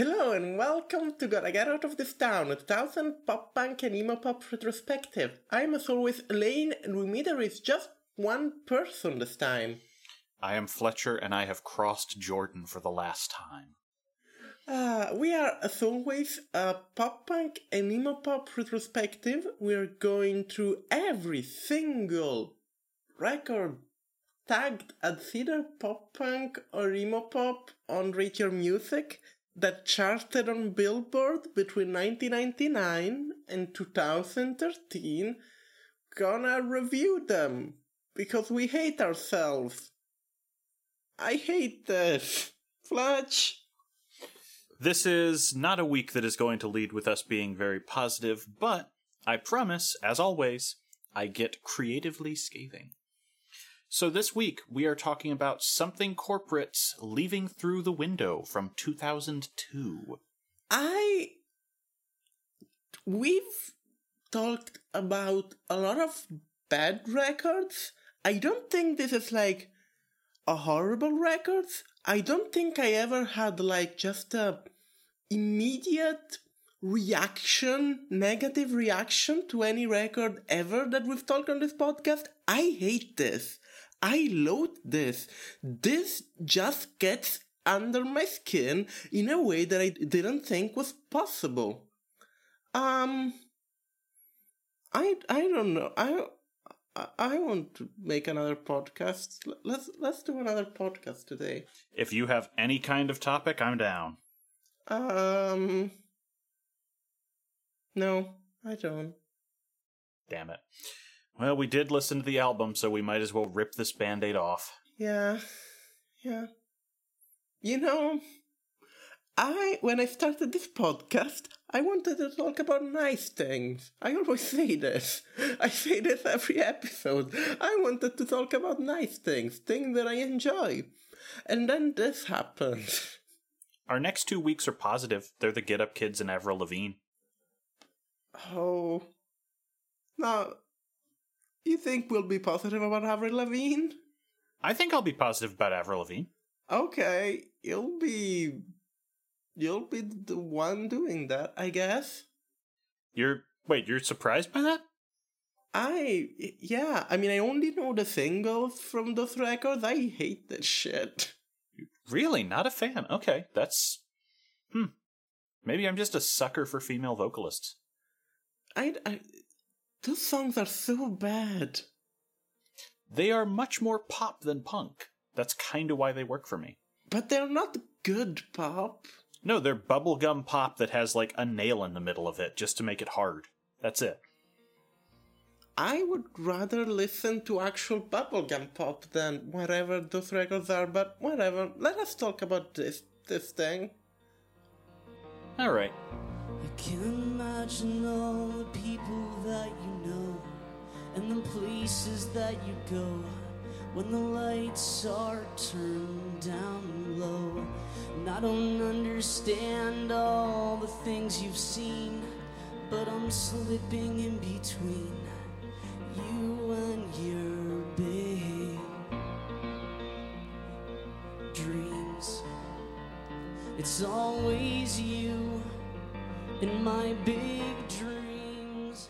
Hello and welcome to Gotta Get Out of This Town, a 1000 pop punk and emo pop retrospective. I'm as always Elaine, and with me there is just one person this time. I am Fletcher, and I have crossed Jordan for the last time. Uh, we are, as always, a pop punk and emo pop retrospective. We're going through every single record tagged as either pop punk or emo pop on Rate Your Music that charted on Billboard between 1999 and 2013. Gonna review them because we hate ourselves. I hate this. Fletch. This is not a week that is going to lead with us being very positive, but I promise, as always, I get creatively scathing. So this week, we are talking about Something Corporate's Leaving Through the Window from 2002. I we've talked about a lot of bad records. I don't think this is like a horrible record. I don't think I ever had like just a immediate reaction, negative reaction to any record ever that we've talked on this podcast. I hate this. I loathe this. This just gets under my skin in a way that I didn't think was possible. Um, I I don't know. I I, I want to make another podcast. Let's let's do another podcast today. If you have any kind of topic, I'm down. Um, no, I don't. Damn it. Well, we did listen to the album, so we might as well rip this band aid off. Yeah, yeah. You know, I when I started this podcast, I wanted to talk about nice things. I always say this. I say this every episode. I wanted to talk about nice things, things that I enjoy. And then this happened. Our next two weeks are positive. They're the Get Up Kids and Avril Lavigne. Oh. Now, you think we'll be positive about Avril Lavigne? I think I'll be positive about Avril Lavigne. Okay, you'll be. You'll be the one doing that, I guess. You're wait, you're surprised by that? I yeah, I mean I only know the singles from those records. I hate that shit. Really? Not a fan. Okay, that's hmm. Maybe I'm just a sucker for female vocalists. I, I those songs are so bad. They are much more pop than punk. That's kind of why they work for me. But they're not good pop. No, they're bubblegum pop that has like a nail in the middle of it just to make it hard. That's it. I would rather listen to actual bubblegum pop than whatever those records are, but whatever. Let us talk about this this thing. All right. Can imagine all the people that you know and the places that you go when the lights are turned down low. And I don't understand all the things you've seen, but I'm slipping in between you and your big dreams. It's always you in my big dreams.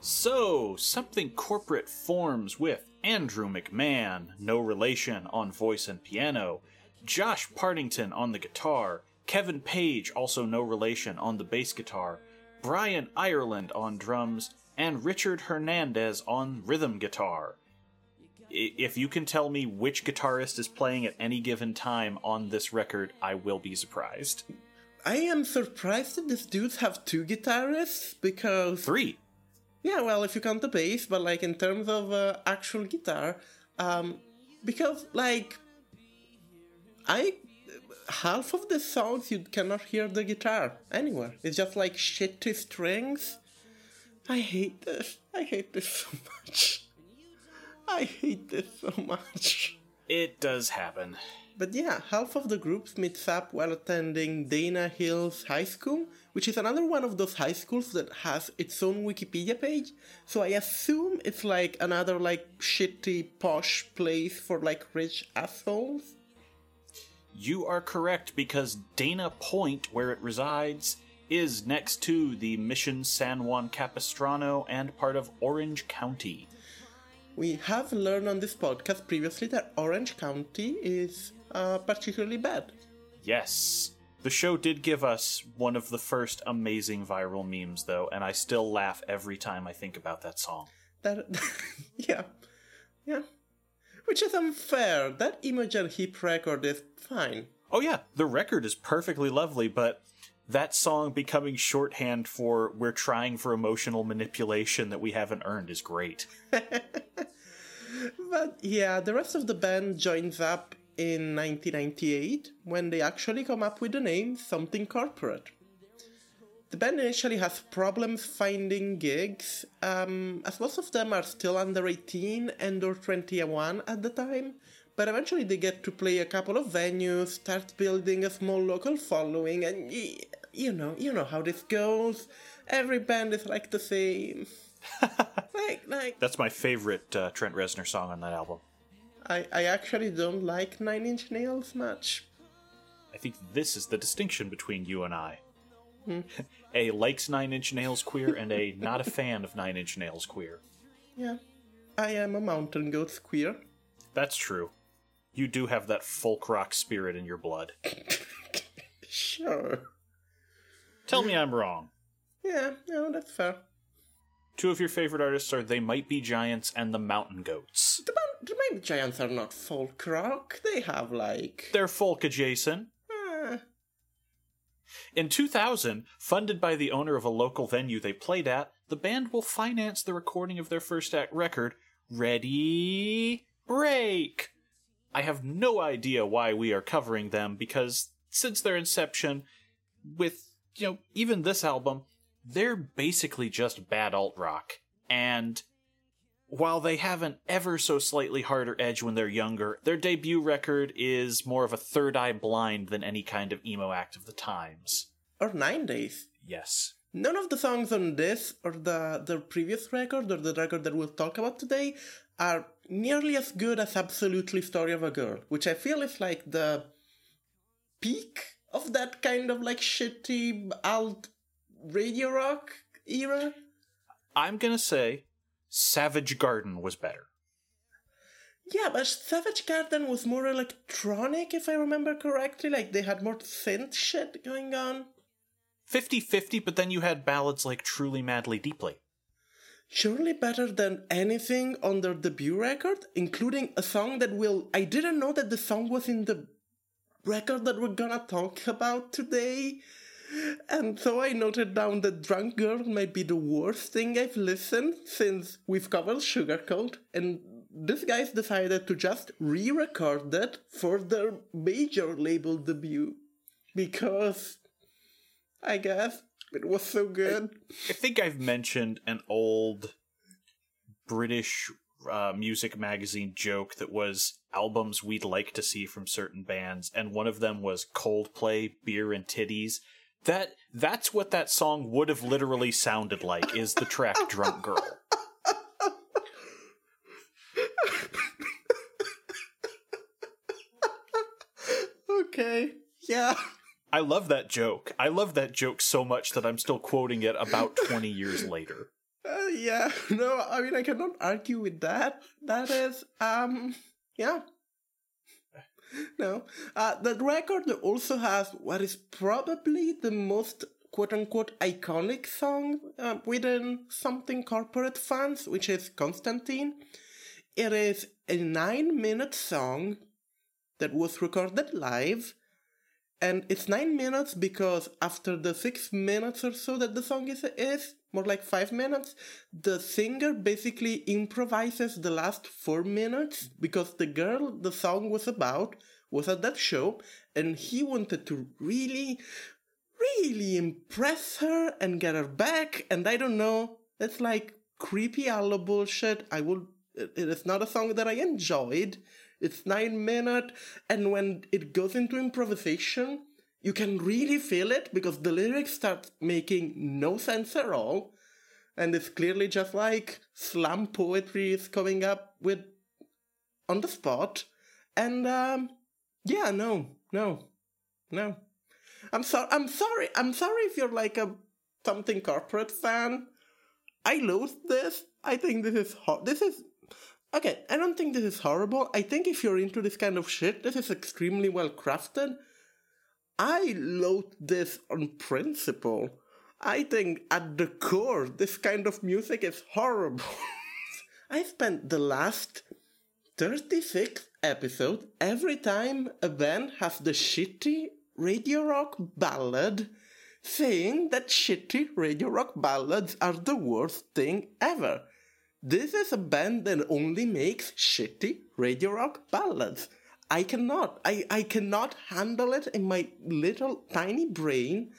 So, something corporate forms with Andrew McMahon, no relation, on voice and piano, Josh Partington on the guitar, Kevin Page, also no relation, on the bass guitar, Brian Ireland on drums, and Richard Hernandez on rhythm guitar. If you can tell me which guitarist is playing at any given time on this record, I will be surprised. I am surprised that these dudes have two guitarists because Three. Yeah, well, if you count the bass, but like in terms of uh, actual guitar, um, because like I half of the songs you cannot hear the guitar anywhere. It's just like shitty strings. I hate this. I hate this so much. I hate this so much. It does happen. But yeah, half of the group meets up while attending Dana Hills High School, which is another one of those high schools that has its own Wikipedia page. So I assume it's like another like shitty posh place for like rich assholes. You are correct because Dana Point, where it resides, is next to the Mission San Juan Capistrano and part of Orange County. We have learned on this podcast previously that Orange County is uh, particularly bad. Yes. The show did give us one of the first amazing viral memes, though, and I still laugh every time I think about that song. That, yeah, yeah. Which is unfair. That Imogen Heap record is fine. Oh, yeah, the record is perfectly lovely, but that song becoming shorthand for we're trying for emotional manipulation that we haven't earned is great. But yeah, the rest of the band joins up in 1998 when they actually come up with the name Something Corporate. The band initially has problems finding gigs, um, as most of them are still under 18 and or 21 at the time, but eventually they get to play a couple of venues, start building a small local following, and you know, you know how this goes. Every band is like the same. like, like, That's my favorite uh, Trent Reznor song on that album. I, I actually don't like Nine Inch Nails much. I think this is the distinction between you and I. a likes Nine Inch Nails queer and a not a fan of Nine Inch Nails queer. Yeah. I am a mountain goat queer. That's true. You do have that folk rock spirit in your blood. Sure. Tell me I'm wrong. Yeah, no, that's fair. Two of your favorite artists are They Might Be Giants and the Mountain Goats. The, Mount- the Mighty Giants are not folk rock. They have like. They're folk adjacent. Uh, In 2000, funded by the owner of a local venue they played at, the band will finance the recording of their first act record, Ready Break. I have no idea why we are covering them because since their inception, with, you know, even this album, they're basically just bad alt rock. And while they have an ever so slightly harder edge when they're younger, their debut record is more of a third eye blind than any kind of emo act of the times. or Nine Days. Yes. None of the songs on this or the the previous record or the record that we'll talk about today are nearly as good as Absolutely Story of a Girl, which I feel is like the peak of that kind of like shitty alt radio rock era. I'm gonna say Savage Garden was better. Yeah, but Savage Garden was more uh, electronic, if I remember correctly. Like they had more synth shit going on. 50 50, but then you had ballads like Truly Madly Deeply. Surely better than anything on their debut record, including a song that will. I didn't know that the song was in the record that we're gonna talk about today. And so I noted down that Drunk Girl might be the worst thing I've listened since we've covered Sugarcult, and these guys decided to just re record it for their major label debut. Because I guess it was so good. I think I've mentioned an old British uh, music magazine joke that was albums we'd like to see from certain bands, and one of them was Coldplay, Beer and Titties. That that's what that song would have literally sounded like. Is the track "Drunk Girl"? Okay. Yeah. I love that joke. I love that joke so much that I'm still quoting it about 20 years later. Uh, yeah, no, I mean I cannot argue with that. That is, um, yeah. No, uh, the record also has what is probably the most quote-unquote iconic song uh, within something corporate fans, which is Konstantine. It is a nine-minute song that was recorded live, and it's nine minutes because after the six minutes or so that the song is, is more like five minutes, the singer basically improvises the last four minutes because the girl the song was about was at that show and he wanted to really, really impress her and get her back. And I don't know, it's like creepy allo bullshit. I will, it is not a song that I enjoyed. It's nine minute, and when it goes into improvisation, you can really feel it because the lyrics start making no sense at all. And it's clearly just like slam poetry is coming up with on the spot. And um yeah, no, no, no. I'm sorry I'm sorry I'm sorry if you're like a something corporate fan. I loathe this. I think this is hot. This is Okay, I don't think this is horrible. I think if you're into this kind of shit, this is extremely well crafted. I loathe this on principle. I think at the core, this kind of music is horrible. I spent the last 36 episodes every time a band has the shitty radio rock ballad saying that shitty radio rock ballads are the worst thing ever. This is a band that only makes shitty radio rock ballads. I cannot. I, I cannot handle it in my little tiny brain,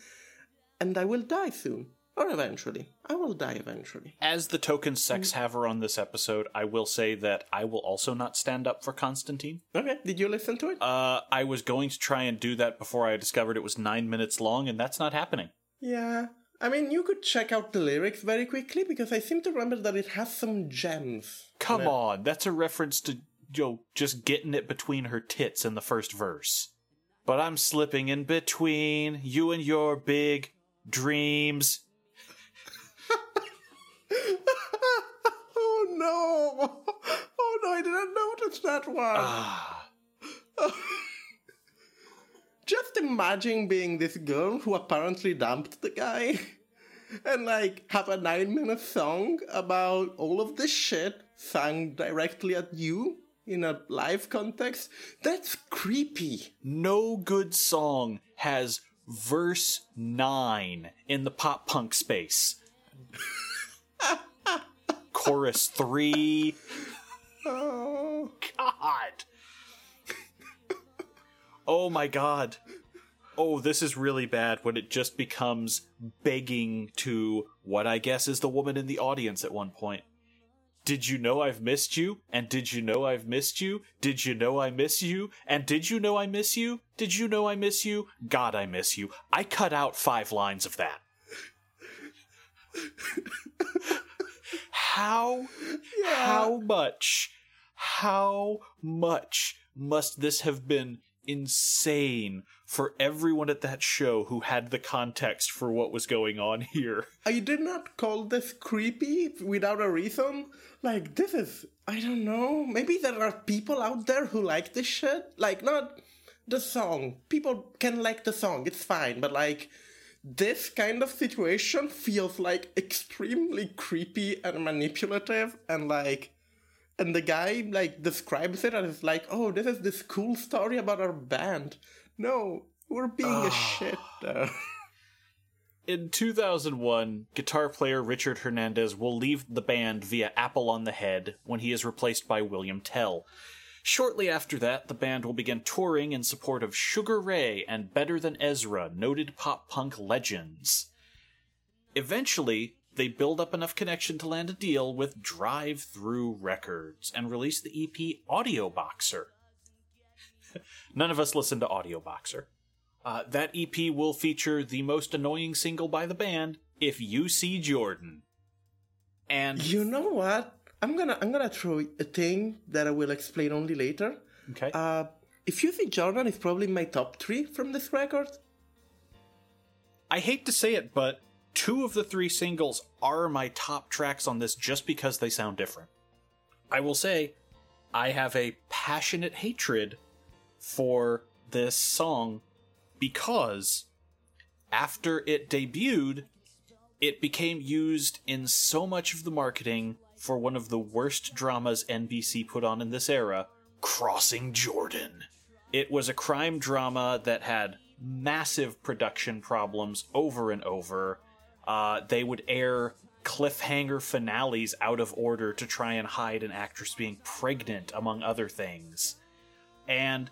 and I will die soon. Or eventually. I will die eventually. As the token sex haver on this episode, I will say that I will also not stand up for Konstantine. Okay, did you listen to it? Uh, I was going to try and do that before I discovered it was nine minutes long, and that's not happening. yeah. I mean, you could check out the lyrics very quickly because I seem to remember that it has some gems. Come on, that's a reference to Joe just getting it between her tits in the first verse. But I'm slipping in between you and your big dreams. oh no! Oh no, I didn't notice that one. Ah, Just imagine being this girl who apparently dumped the guy and like have a nine minute song about all of this shit sung directly at you in a live context. That's creepy. no good song has verse 9 in the pop punk space. Chorus 3. Oh. God. Oh my god. Oh, this is really bad when it just becomes begging to what I guess is the woman in the audience at one point. Did you know I've missed you? And did you know I've missed you? Did you know I miss you? And did you know I miss you? Did you know I miss you? God, I miss you. I cut out five lines of that. how yeah. how much how much must this have been insane for everyone at that show who had the context for what was going on here I did not call this creepy without a reason. Like, this is, I don't know, maybe there are people out there who like this shit. Like, not the song. People can like the song, it's fine, but like, this kind of situation feels like extremely creepy and manipulative and like, and the guy like describes it as like, oh, this is this cool story about our band. No, we're being a shit. Uh, In 2001, guitar player Richard Hernandez will leave the band via Apple on the Head when he is replaced by William Tell. Shortly after that, the band will begin touring in support of Sugar Ray and Better Than Ezra, noted pop punk legends. Eventually, they build up enough connection to land a deal with Drive-Thru Records and release the EP Audioboxer. None of us listen to Audioboxer. Uh, that EP will feature the most annoying single by the band, If You See Jordan. And You know what? I'm gonna I'm gonna throw a thing that I will explain only later. okay, Uh, if you see Jordan is probably my top three from this record. I hate to say it, but two of the three singles are my top tracks on this just because they sound different. I will say, I have a passionate hatred for this song because after it debuted, it became used in so much of the marketing for one of the worst dramas NBC put on in this era Crossing Jordan. It was a crime drama that had massive production problems over and over. Uh, they would air cliffhanger finales out of order to try and hide an actress being pregnant, among other things. And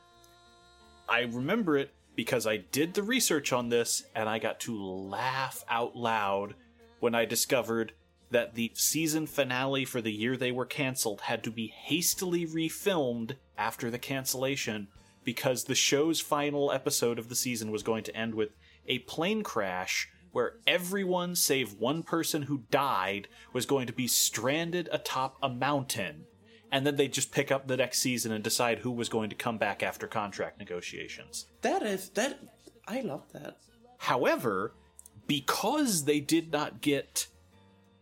I remember it because I did the research on this and I got to laugh out loud when I discovered that the season finale for the year they were canceled had to be hastily refilmed after the cancellation because the show's final episode of the season was going to end with a plane crash where everyone save one person who died was going to be stranded atop a mountain. And then they just pick up the next season and decide who was going to come back after contract negotiations. That is that. I love that. However, because they did not get,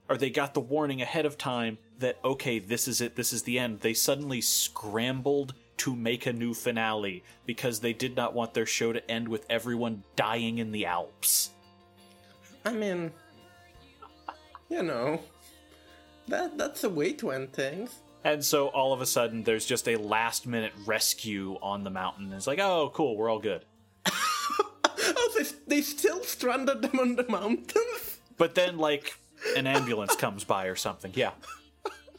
or they got the warning ahead of time that, okay, this is it, this is the end, they suddenly scrambled to make a new finale because they did not want their show to end with everyone dying in the Alps. I mean, you know, that that's a way to end things. And so all of a sudden, there's just a last minute rescue on the mountain. It's like, oh, cool, we're all good. Oh, they, they still stranded them on the mountains. But then, like, an ambulance comes by or something. Yeah.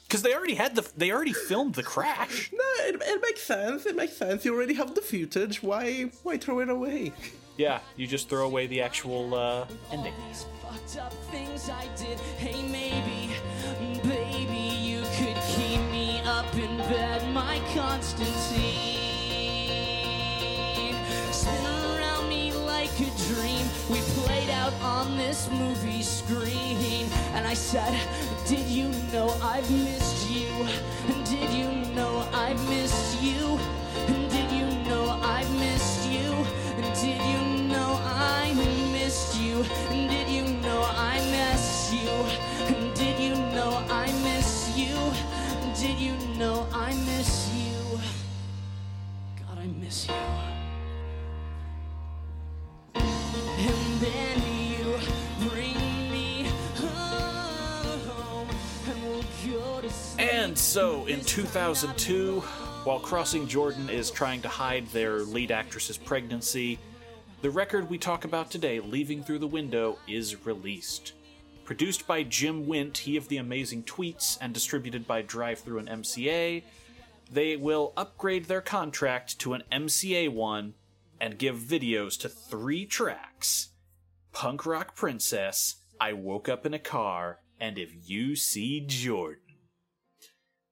Because they already had the, they already filmed the crash. No, it, it makes sense. It makes sense. You already have the footage. Why why throw it away? Yeah, you just throw away the actual uh, ending. Hey, maybe, baby, you could keep me up in bed, my. Spin around me like a dream. We played out on this movie screen, and I said, Did you know I've missed you? And did you know I've missed you? And did you know I've missed you? Did you know I miss you? Did you know I miss you? Did you know I miss you? God, I miss you. And then you bring me home, and we'll go to sleep. And so, in 2002, while Crossing Jordan is trying to hide their lead actress's pregnancy, the record we talk about today, Leaving Through the Window, is released. Produced by Jim Wirt, he of the amazing tweets, and distributed by Drive-Thru and MCA, they will upgrade their contract to an MCA one and give videos to three tracks Punk Rock Princess, I Woke Up in a Car, and If You See Jordan.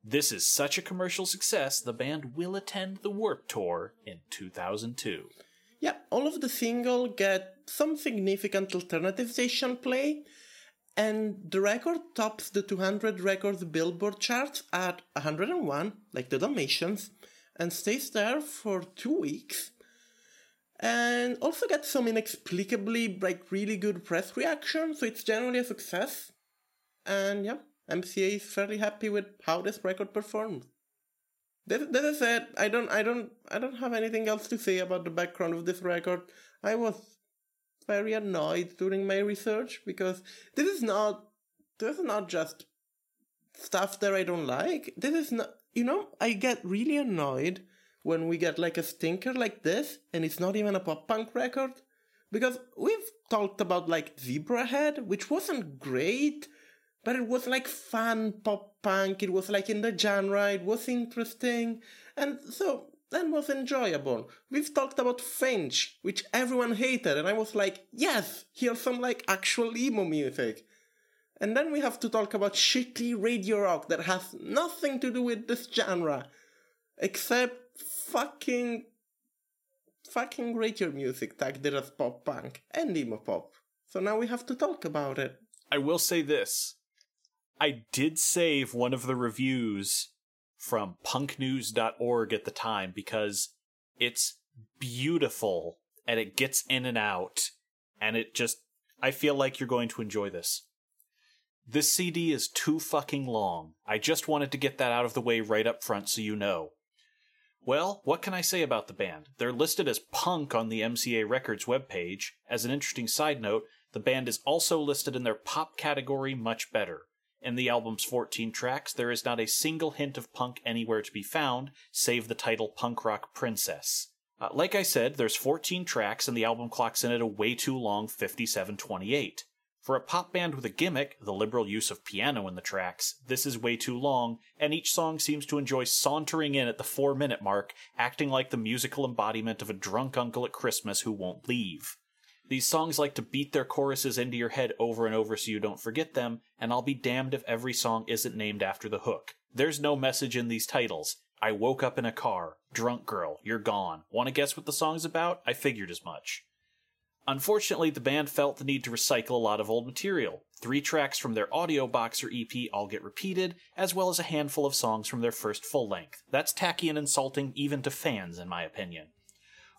This is such a commercial success, the band will attend the Warped Tour in 2002. Yeah, all of the single get some significant alternative station play, and the record tops the 200 records Billboard charts at 101, like the Dalmatians, and stays there for two weeks. And also gets some inexplicably like really good press reaction, so it's generally a success. And yeah, MCA is fairly happy with how this record performed. This, this is it. I don't, I don't, I don't have anything else to say about the background of this record. I was very annoyed during my research because this is not, this is not just stuff that I don't like. This is not, you know, I get really annoyed when we get like a stinker like this and it's not even a pop punk record because we've talked about like Zebrahead, which wasn't great, but it was like fun pop punk. It was like in the genre. It was interesting, and so that was enjoyable. We've talked about Finch, which everyone hated, and I was like, yes, here's some like actual emo music. And then we have to talk about shitty radio rock that has nothing to do with this genre, except fucking fucking Rate Your Music tagged it as pop punk and emo pop. So now we have to talk about it. I will say this. I did save one of the reviews from punknews.org at the time because it's beautiful and it gets in and out and it just I feel like you're going to enjoy this. This CD is too fucking long. I just wanted to get that out of the way right up front so you know. Well, what can I say about the band? They're listed as punk on the MCA Records webpage. As an interesting side note, the band is also listed in their pop category much better. In the album's 14 tracks, there is not a single hint of punk anywhere to be found, save the title Punk Rock Princess. Uh, like I said, there's 14 tracks, and the album clocks in at a way too long 57.28. For a pop band with a gimmick, the liberal use of piano in the tracks, this is way too long, and each song seems to enjoy sauntering in at the four minute mark, acting like the musical embodiment of a drunk uncle at Christmas who won't leave. These songs like to beat their choruses into your head over and over so you don't forget them, and I'll be damned if every song isn't named after the hook. There's no message in these titles. I woke up in a car. Drunk girl, you're gone. Want to guess what the song's about? I figured as much. Unfortunately, the band felt the need to recycle a lot of old material. Three tracks from their Audioboxer EP all get repeated, as well as a handful of songs from their first full length. That's tacky and insulting even to fans, in my opinion.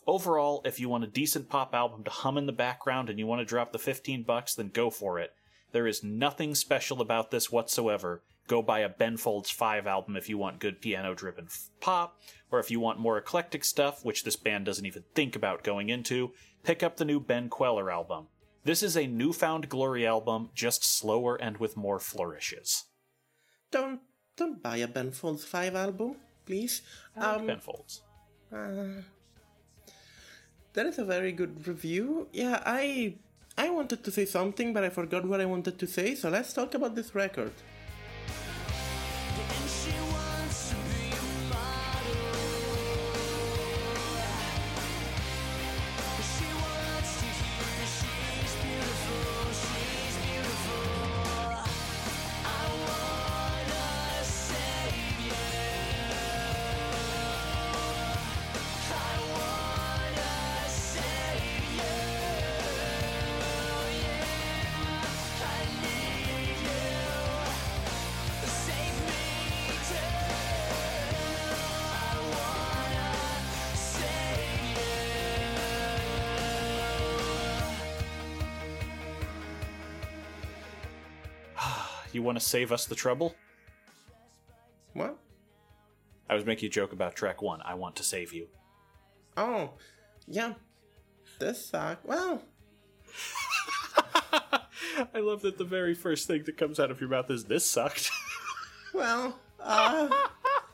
Overall, if you want a decent pop album to hum in the background and you want to drop the 15 bucks, then go for it. There is nothing special about this whatsoever. Go buy a Ben Folds 5 album if you want good piano driven pop, or if you want more eclectic stuff, which this band doesn't even think about going into, pick up the new Ben Kweller album. This is a newfound glory album, just slower and with more flourishes. Don't don't buy a Ben Folds 5 album, please. I like ben Folds. Uh, that is a very good review. Yeah, I I wanted to say something, but I forgot what I wanted to say. So let's talk about this record. Want to save us the trouble? What? I was making a joke about track one. I want to save you. Oh, yeah. This sucked. Well, I love that the very first thing that comes out of your mouth is this sucked. well, uh,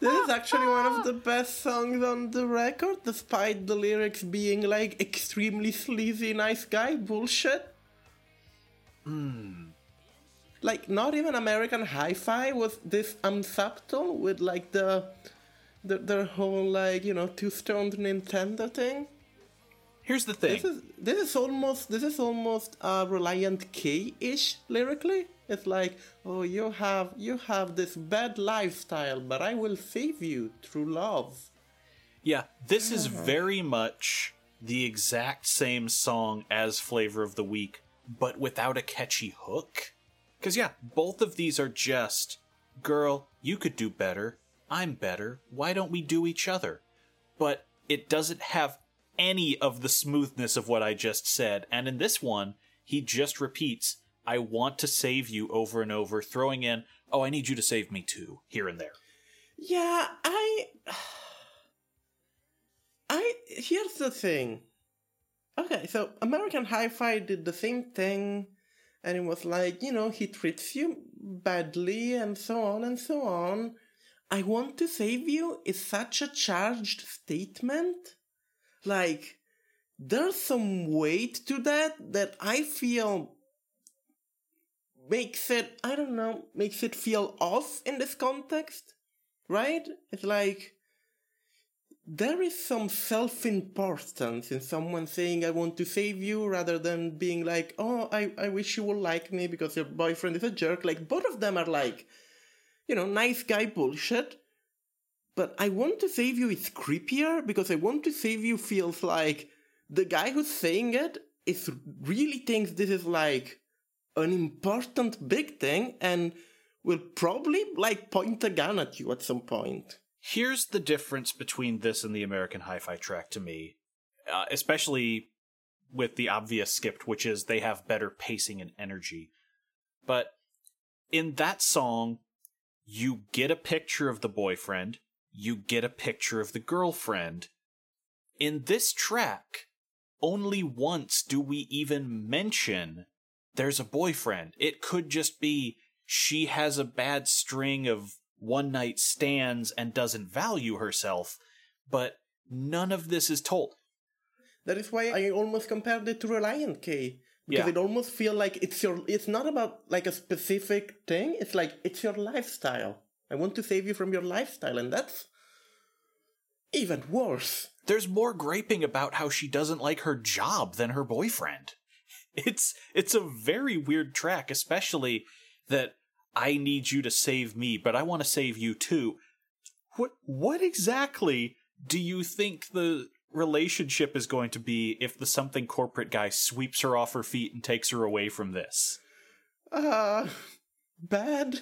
this is actually one of the best songs on the record, despite the lyrics being like extremely sleazy nice guy bullshit. Like, not even American Hi-Fi was this unsubtle with like the, the their whole like you know two-stoned Nintendo thing. Here's the thing. This is this is almost this is almost uh, Relient K-ish lyrically. It's like, oh, you have you have this bad lifestyle, but I will save you through love. Yeah, this is very much the exact same song as Flavor of the Weak, but without a catchy hook. Because, yeah, both of these are just, girl, you could do better. I'm better. Why don't we do each other? But it doesn't have any of the smoothness of what I just said. And in this one, he just repeats, I want to save you over and over, throwing in, oh, I need you to save me too, here and there. Yeah, I. I. Here's the thing. Okay, so American Hi Fi did the same thing, and it was like, you know, he treats you badly, and so on and so on. I want to save you is such a charged statement. Like, there's some weight to that that I feel makes it, I don't know, makes it feel off in this context, right? It's like, there is some self importance in someone saying, I want to save you, rather than being like, oh, I, I wish you would like me because your boyfriend is a jerk. Like, both of them are like, you know, nice guy bullshit. But I want to save you is creepier because I want to save you feels like the guy who's saying it is really thinks this is like an important big thing and will probably like point a gun at you at some point. Here's the difference between this and the American Hi Fi track to me, uh, especially with the obvious skipped, which is they have better pacing and energy. But in that song, you get a picture of the boyfriend, you get a picture of the girlfriend. In this track, only once do we even mention there's a boyfriend. It could just be she has a bad string of one night stands and doesn't value herself, but none of this is told. That is why I almost compared it to Relient K. Because Yeah. it almost feel like it's your it's not about like a specific thing, it's like it's your lifestyle. I want to save you from your lifestyle, and that's even worse. There's more griping about how she doesn't like her job than her boyfriend. It's it's a very weird track, especially that I need you to save me, but I want to save you too. What what exactly do you think the relationship is going to be if the something corporate guy sweeps her off her feet and takes her away from this? Uh bad.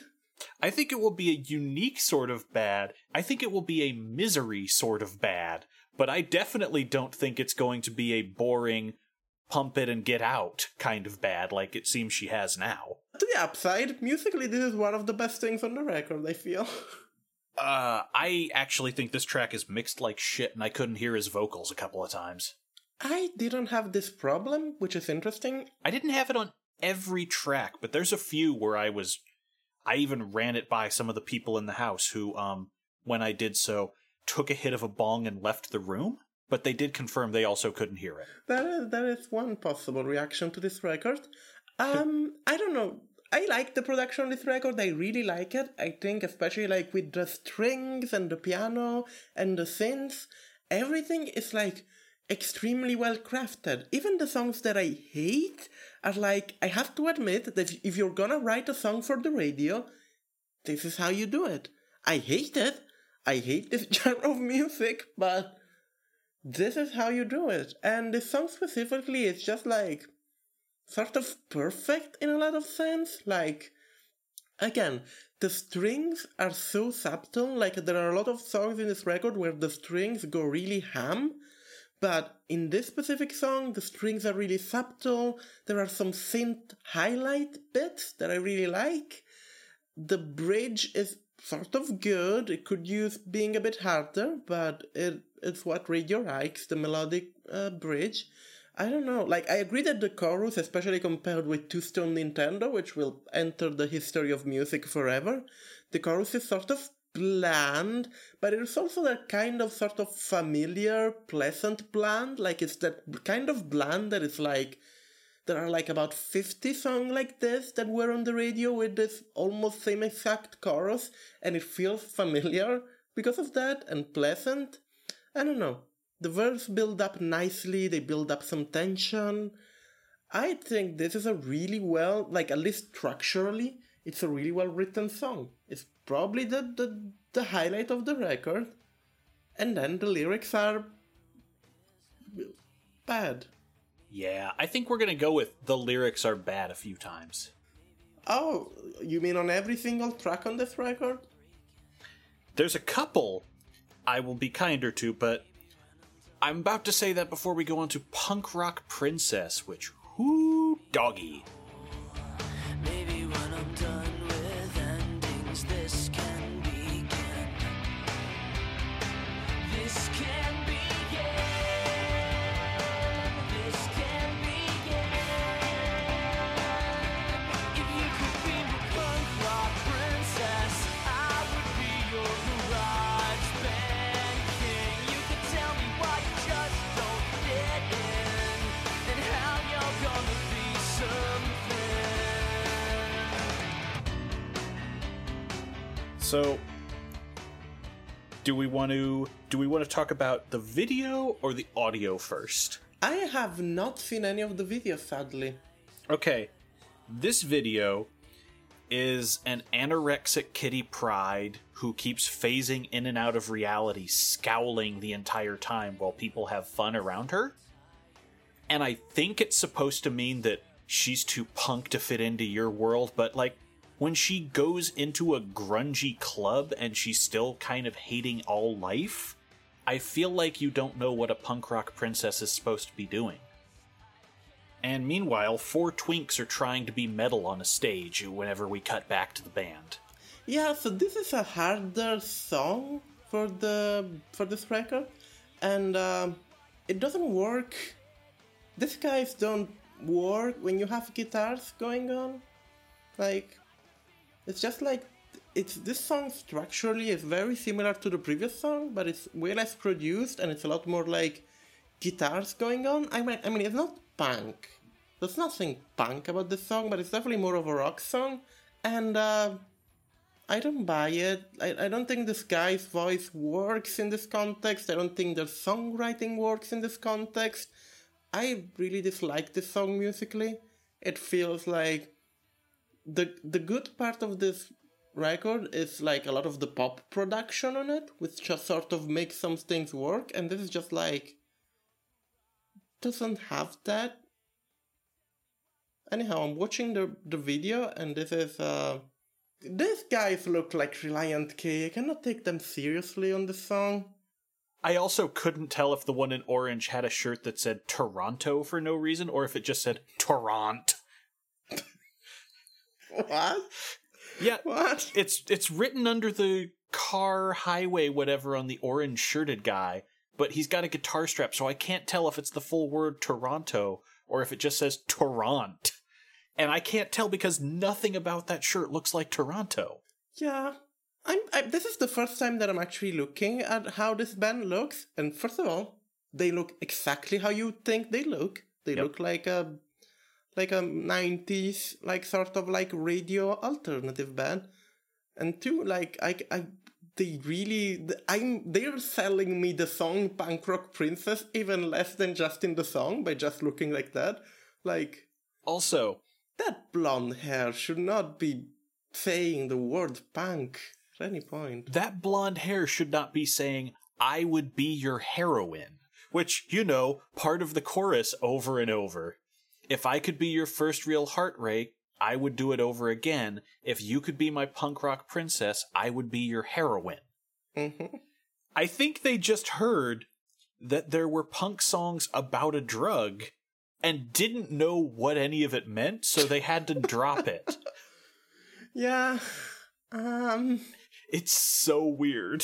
I think it will be a unique sort of bad. I think it will be a misery sort of bad. But I definitely don't think it's going to be a boring pump it and get out kind of bad like it seems she has now. To the upside, musically this is one of the best things on the record, I feel. Uh, I actually think this track is mixed like shit and I couldn't hear his vocals a couple of times. I didn't have this problem, which is interesting. I didn't have it on every track, but there's a few where I was I even ran it by some of the people in the house who um when I did so took a hit of a bong and left the room, but they did confirm they also couldn't hear it. That is, that is one possible reaction to this record. Um, I don't know. I like the production on this record. I really like it. I think, especially like with the strings and the piano and the synths, everything is like extremely well crafted. Even the songs that I hate are like, I have to admit that if you're gonna write a song for the radio, this is how you do it. I hate it. I hate this genre of music, but this is how you do it. And this song specifically is just like sort of perfect in a lot of sense. Like, again, the strings are so subtle. Like, there are a lot of songs in this record where the strings go really ham. But in this specific song, the strings are really subtle. There are some synth highlight bits that I really like. The bridge is sort of good. It could use being a bit harder, but it it's what radio likes, the melodic uh, bridge. I don't know. Like I agree that the chorus, especially compared with Two Stone Nintendo, which will enter the history of music forever, the chorus is sort of bland, but it's also that kind of sort of familiar, pleasant bland. Like it's that kind of bland that is like there are like about 50 songs like this that were on the radio with this almost same exact chorus, and it feels familiar because of that and pleasant. I don't know. The verbs build up nicely, they build up some tension. I think this is a really well, like at least structurally, it's a really well written song. It's probably the, the, the highlight of the record. And then the lyrics are bad. Yeah, I think we're gonna go with the lyrics are bad a few times. Oh, you mean on every single track on this record? There's a couple I will be kinder to, but I'm about to say that before we go on to Punk Rock Princess, which whoo doggy. So do we want to do we want to talk about the video or the audio first? I have not seen any of the video, sadly. Okay. This video is an anorexic Kitty Pryde who keeps phasing in and out of reality, scowling the entire time while people have fun around her. And I think it's supposed to mean that she's too punk to fit into your world, but like when she goes into a grungy club and she's still kind of hating all life, I feel like you don't know what a punk rock princess is supposed to be doing. And meanwhile, four twinks are trying to be metal on a stage whenever we cut back to the band. Yeah, so this is a harder song for the for this record, and um, it doesn't work. These guys don't work when you have guitars going on. Like, it's just like it's this song structurally is very similar to the previous song, but it's way less produced and it's a lot more like guitars going on. I mean, I mean, it's not punk. There's nothing punk about this song, but it's definitely more of a rock song. And uh, I don't buy it. I, I don't think this guy's voice works in this context. I don't think their songwriting works in this context. I really dislike this song musically. It feels like the the good part of this record is like a lot of the pop production on it, which just sort of makes some things work, and this is just like doesn't have that. Anyhow, I'm watching the the video, and this is uh, these guys look like Relient K. I cannot take them seriously on this song. I also couldn't tell if the one in orange had a shirt that said Toronto for no reason or if it just said Torrent. What? Yeah, What? it's it's written under the car highway whatever on the orange shirted guy, but he's got a guitar strap, so I can't tell if it's the full word Toronto or if it just says Torrent. And I can't tell because nothing about that shirt looks like Toronto. Yeah. I'm, I, this is the first time that I'm actually looking at how this band looks. And first of all, they look exactly how you think they look. They Yep. look like a like a 90s like sort of like radio alternative band. And two, like I I they really I'm they're selling me the song Punk Rock Princess even less than just in the song by just looking like that. Like Also, that blonde hair should not be saying the word punk at any point. that blonde hair should not be saying, I would be your heroine, which, you know, part of the chorus over and over. If I could be your first real heart rate, I would do it over again. If you could be my punk rock princess, I would be your heroine. hmm I think they just heard that there were punk songs about a drug and didn't know what any of it meant, so they had to drop it. Yeah. Um. It's so weird.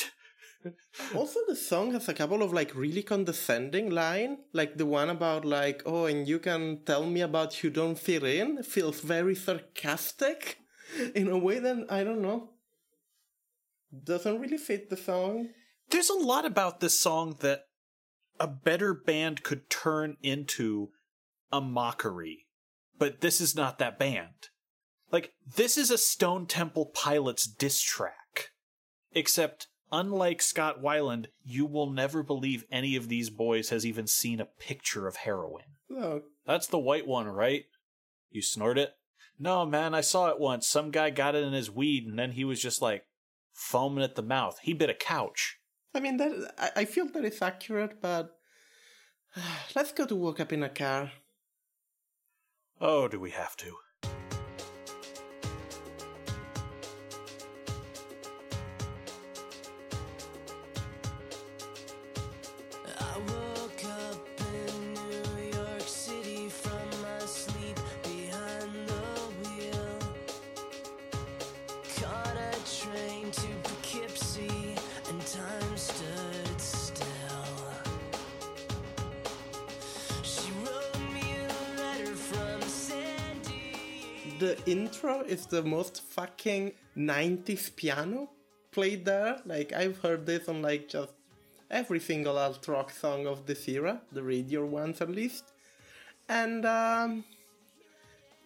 Also, the song has a couple of like really condescending line, like the one about like, oh, and you can tell me about you don't fit in. Feels very sarcastic, in a way that I don't know. Doesn't really fit the song. There's a lot about this song that a better band could turn into a mockery, but this is not that band. Like, this is a Stone Temple Pilots diss track. Except, unlike Scott Weiland, you will never believe any of these boys has even seen a picture of heroin. No, That's the white one, right? You snort it? No, man, I saw it once. Some guy got it in his weed, and then he was just like foaming at the mouth. He bit a couch. I mean that I, I feel that it's accurate, but let's go to walk up in a car. Oh, do we have to? Is the most fucking 90s piano played there. Like, I've heard this on like just every single alt rock song of this era, the radio ones at least. And, um,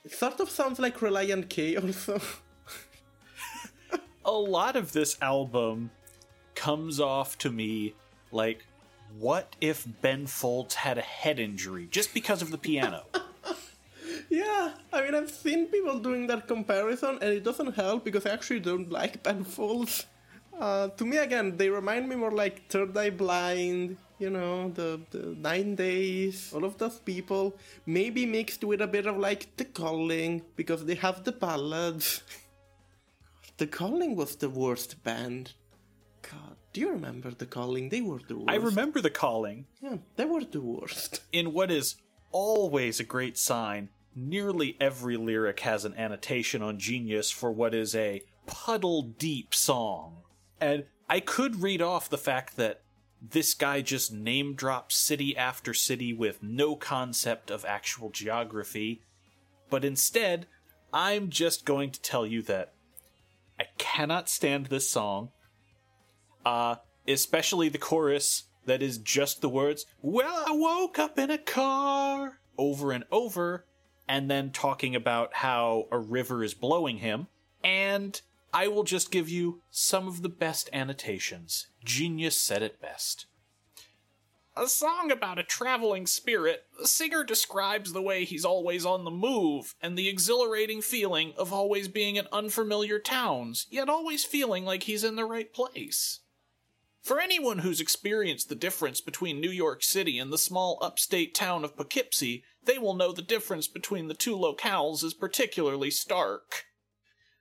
it sort of sounds like Relient K also. A lot of this album comes off to me like, what if Ben Folds had a head injury just because of the piano? yeah, I mean, I've seen people doing that comparison, and it doesn't help because I actually don't like Ben Folds. Uh, to me, again, they remind me more like Third Eye Blind, you know, the, the Nine Days, all of those people. Maybe mixed with a bit of like The Calling, because they have the ballads. the Calling was the worst band. God, do you remember The Calling? They were the worst. I remember the calling. Yeah, they were the worst. In what is always a great sign, nearly every lyric has an annotation on Genius for what is a puddle deep song. And I could read off the fact that this guy just name drops city after city with no concept of actual geography, but instead, I'm just going to tell you that I cannot stand this song. Uh, especially the chorus that is just the words, Well, I woke up in a car, over and over, and then talking about how a river is blowing him. And I will just give you some of the best annotations. Genius said it best. A song about a traveling spirit, the singer describes the way he's always on the move and the exhilarating feeling of always being in unfamiliar towns, yet always feeling like he's in the right place. For anyone who's experienced the difference between New York City and the small upstate town of Poughkeepsie, they will know the difference between the two locales is particularly stark.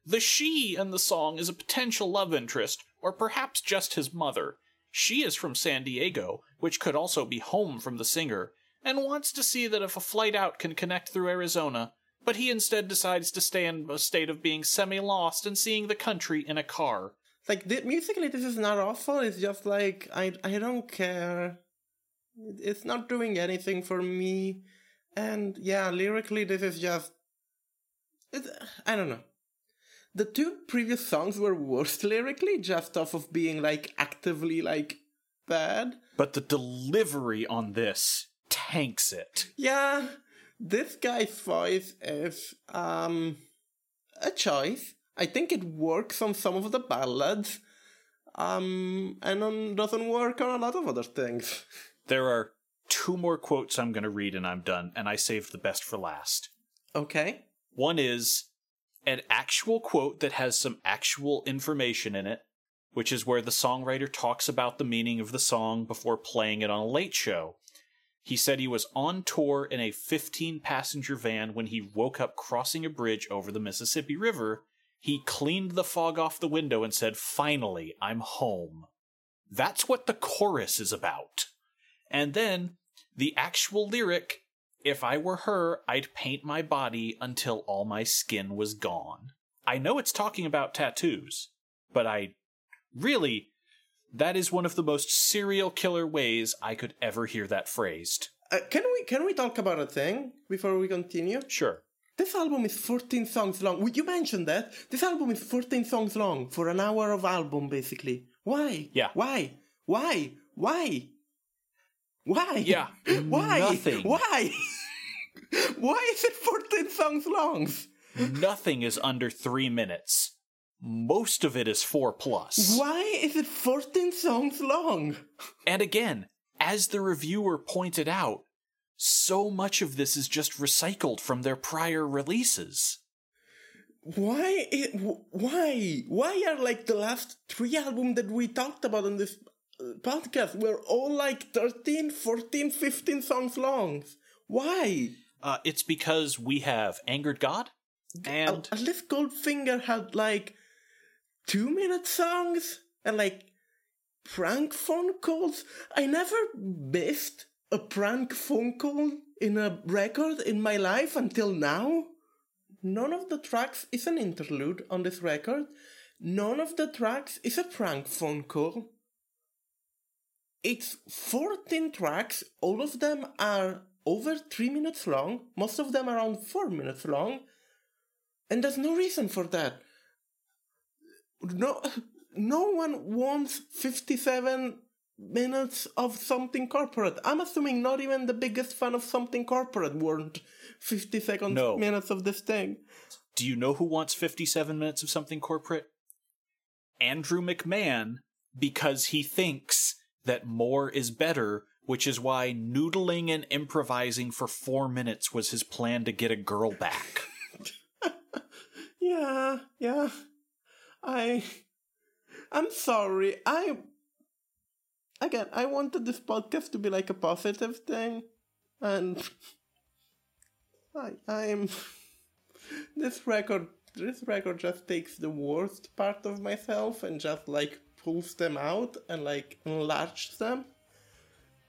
The she in the song is a potential love interest, or perhaps just his mother. She is from San Diego, which could also be home from the singer, and wants to see that if a flight out can connect through Arizona, but he instead decides to stay in a state of being semi lost and seeing the country in a car. Like musically, this is not awful. It's just like I I don't care. It's not doing anything for me, and yeah, lyrically, this is just. It's, I don't know. The two previous songs were worse lyrically, just off of being like actively like bad. But the delivery on this tanks it. Yeah, this guy's voice is um a choice. I think it works on some of the ballads, um, and on, doesn't work on a lot of other things. There are two more quotes I'm going to read and I'm done, and I saved the best for last. Okay. One is an actual quote that has some actual information in it, which is where the songwriter talks about the meaning of the song before playing it on a late show. He said he was on tour in a 15 passenger van when he woke up crossing a bridge over the Mississippi River. He cleaned the fog off the window and said, Finally, I'm home. That's what the chorus is about. And then the actual lyric if I were her, I'd paint my body until all my skin was gone. I know it's talking about tattoos, but I really, that is one of the most serial killer ways I could ever hear that phrased. Uh, can we can we talk about a thing before we continue? Sure. This album is 14 songs long. Would you mention that. This album is 14 songs long for an hour of album, basically. Why? Yeah. Why? Why? Why? Why? Yeah. Why? Nothing. Why? Why is it 14 songs long? Nothing is under three minutes. Most of it is four plus. Why is it 14 songs long? And again, as the reviewer pointed out, so much of this is just recycled from their prior releases. Why? It, why? Why are like the last three albums that we talked about on this podcast were all like 13, 14, 15 songs long? Why? Uh, it's because we have angered God, and at least Goldfinger had like two minute songs and like prank phone calls. I never missed a prank phone call in a record in my life until now. None of the tracks is an interlude on this record. None of the tracks is a prank phone call. It's 14 tracks, all of them are over 3 minutes long, most of them around 4 minutes long, and there's no reason for that. No, no one wants 57 minutes of something corporate. I'm assuming not even the biggest fan of something corporate weren't 50 seconds No. minutes of this thing. do you know who wants 57 minutes of something corporate? Andrew McMahon, because he thinks that more is better, which is why noodling and improvising for four minutes was his plan to get a girl back. Yeah, yeah. I I'm sorry. I again, I wanted this podcast to be like a positive thing and I I'm this record this record just takes the worst part of myself and just like pulls them out and like enlarges them.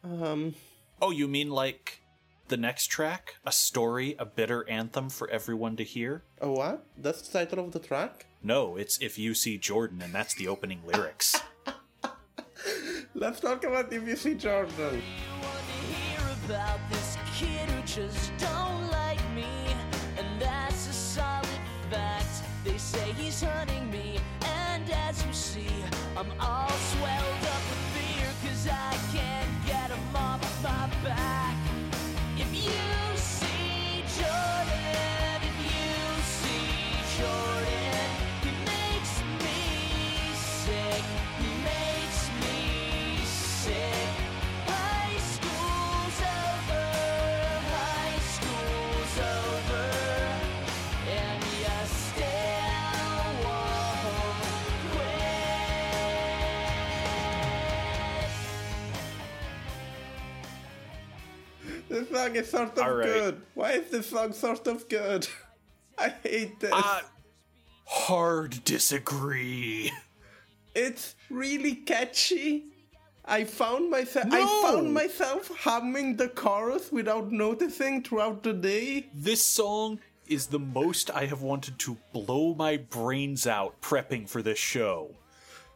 Um Oh, you mean like the next track? A story, a bitter anthem for everyone to hear? a what? That's the title of the track? No, it's If You See Jordan, and that's the opening lyrics. Let's talk about DBC Jordan. want to I'm all song is sort of right. good. Why is this song sort of good? I hate this. Uh, hard disagree. it's really catchy. I found myself I found myself humming the chorus without noticing throughout the day. This song is the most I have wanted to blow my brains out prepping for this show.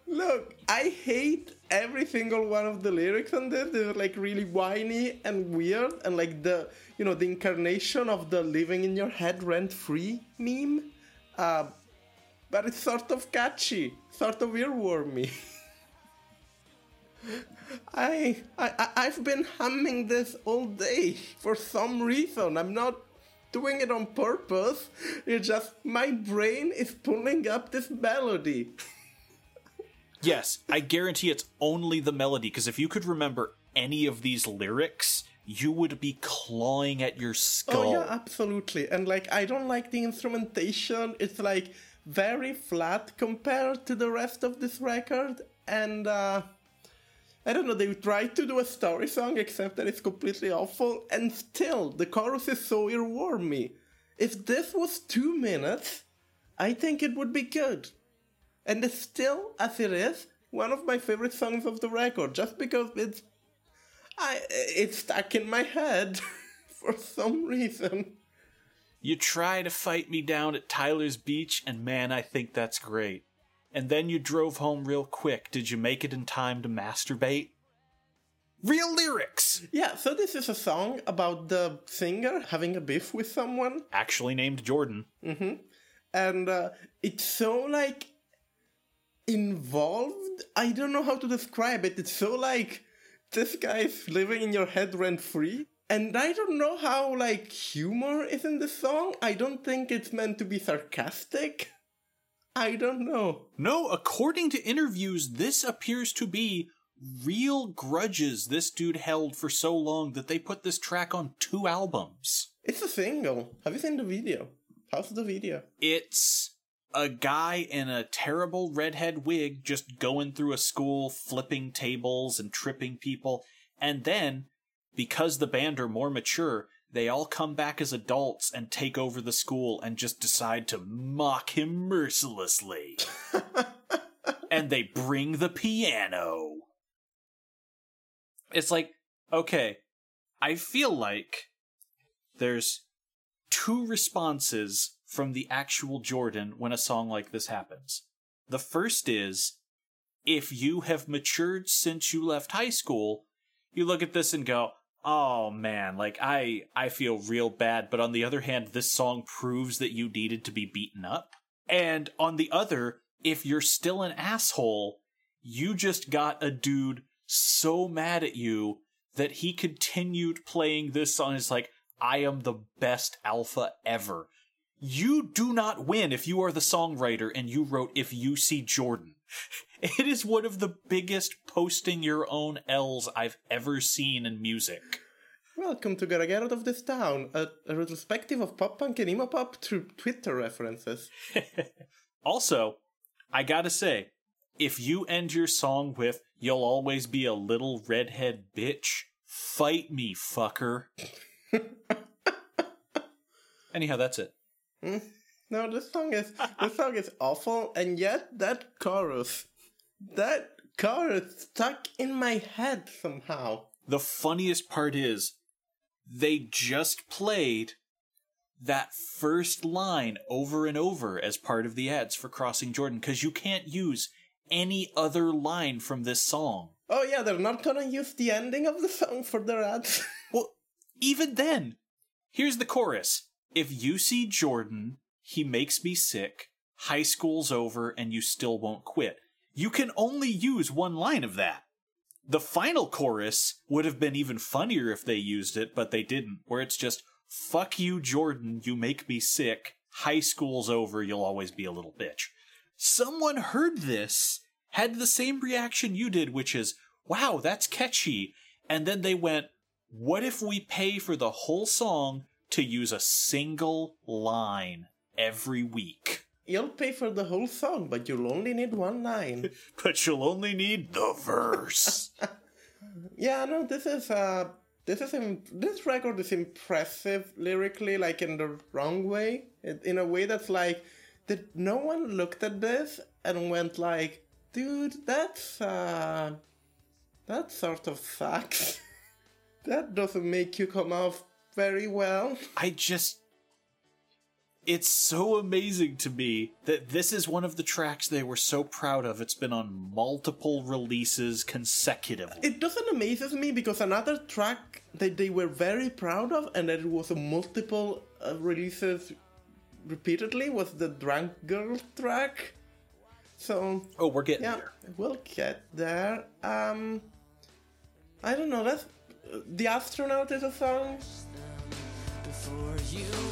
Look, I hate every single one of the lyrics on this. They're like really whiny and weird and like the you know the incarnation of the living in your head rent free meme. Uh, but it's sort of catchy, sort of earwormy. I, I I've been humming this all day for some reason. I'm not doing it on purpose. It's just my brain is pulling up this melody. Yes, I guarantee it's only the melody, because if you could remember any of these lyrics, you would be clawing at your skull. Oh yeah, absolutely. And like I don't like the instrumentation. It's like very flat compared to the rest of this record and uh I don't know, they tried to do a story song except that it's completely awful and still the chorus is so earwormy. If this was 2 minutes, I think it would be good. And it's still as it is one of my favorite songs of the record just because it's I it's stuck in my head for some reason. You try to fight me down at Tyler's Beach, and man, I think that's great. And then you drove home real quick. Did you make it in time to masturbate? Real lyrics! Yeah, so this is a song about the singer having a beef with someone, Actually named Jordan. Mm hmm. And uh, it's so like involved. I don't know how to describe it. It's so like this guy's living in your head rent free. And I don't know how like humor is in the song. I don't think it's meant to be sarcastic. I don't know. No, according to interviews, this appears to be real grudges this dude held for so long that they put this track on two albums. It's a single. Have you seen the video? How's the video? It's a guy in a terrible redhead wig just going through a school, flipping tables and tripping people. And then, because the band are more mature, they all come back as adults and take over the school and just decide to mock him mercilessly. and they bring the piano. It's like, okay, I feel like there's two responses from the actual Jordan when a song like this happens. The first is if you have matured since you left high school, you look at this and go, "Oh man, like I I feel real bad." But on the other hand, this song proves that you needed to be beaten up. And on the other, if you're still an asshole, you just got a dude so mad at you that he continued playing this song. It's like, I am the best alpha ever. You do not win if you are the songwriter and you wrote If You See Jordan. It is one of the biggest posting your own L's I've ever seen in music. Welcome to Gotta Get Out of This Town, a, a retrospective of pop punk and emo pop through Twitter references. Also, I gotta say, if you end your song with You'll always be a little redhead bitch, fight me, fucker. Anyhow, that's it. Hmm? No, this song is this song is awful, and yet that chorus, that chorus stuck in my head somehow. The funniest part is they just played that first line over and over as part of the ads for Crossing Jordan because you can't use any other line from this song. Oh yeah, they're not gonna use the ending of the song for their ads. Well, even then, here's the chorus. If you see Jordan, he makes me sick. High school's over and you still won't quit. you can only use one line of that. The final chorus would have been even funnier if they used it, but they didn't, where it's just, fuck you, Jordan, you make me sick. High school's over, you'll always be a little bitch. Someone heard this, had the same reaction you did, which is, wow, that's catchy. And then they went, what if we pay for the whole song to use a single line every week? You'll pay for the whole song, but you'll only need one line. But you'll only need the verse. yeah, no, this is uh this is Im- this record is impressive lyrically, like in the wrong way, in in a way that's like, did no one looked at this and went like, dude, that's uh, that sort of sucks. that doesn't make you come off very well. I just. It's so amazing to me that this is one of the tracks they were so proud of. It's been on multiple releases consecutively. It doesn't amazes me because another track that they were very proud of and that it was a multiple uh, releases repeatedly was the Drunk Girl track. So oh, we're getting yeah, there. we'll get there. Um, I don't know. That's the astronaut is a song. Before you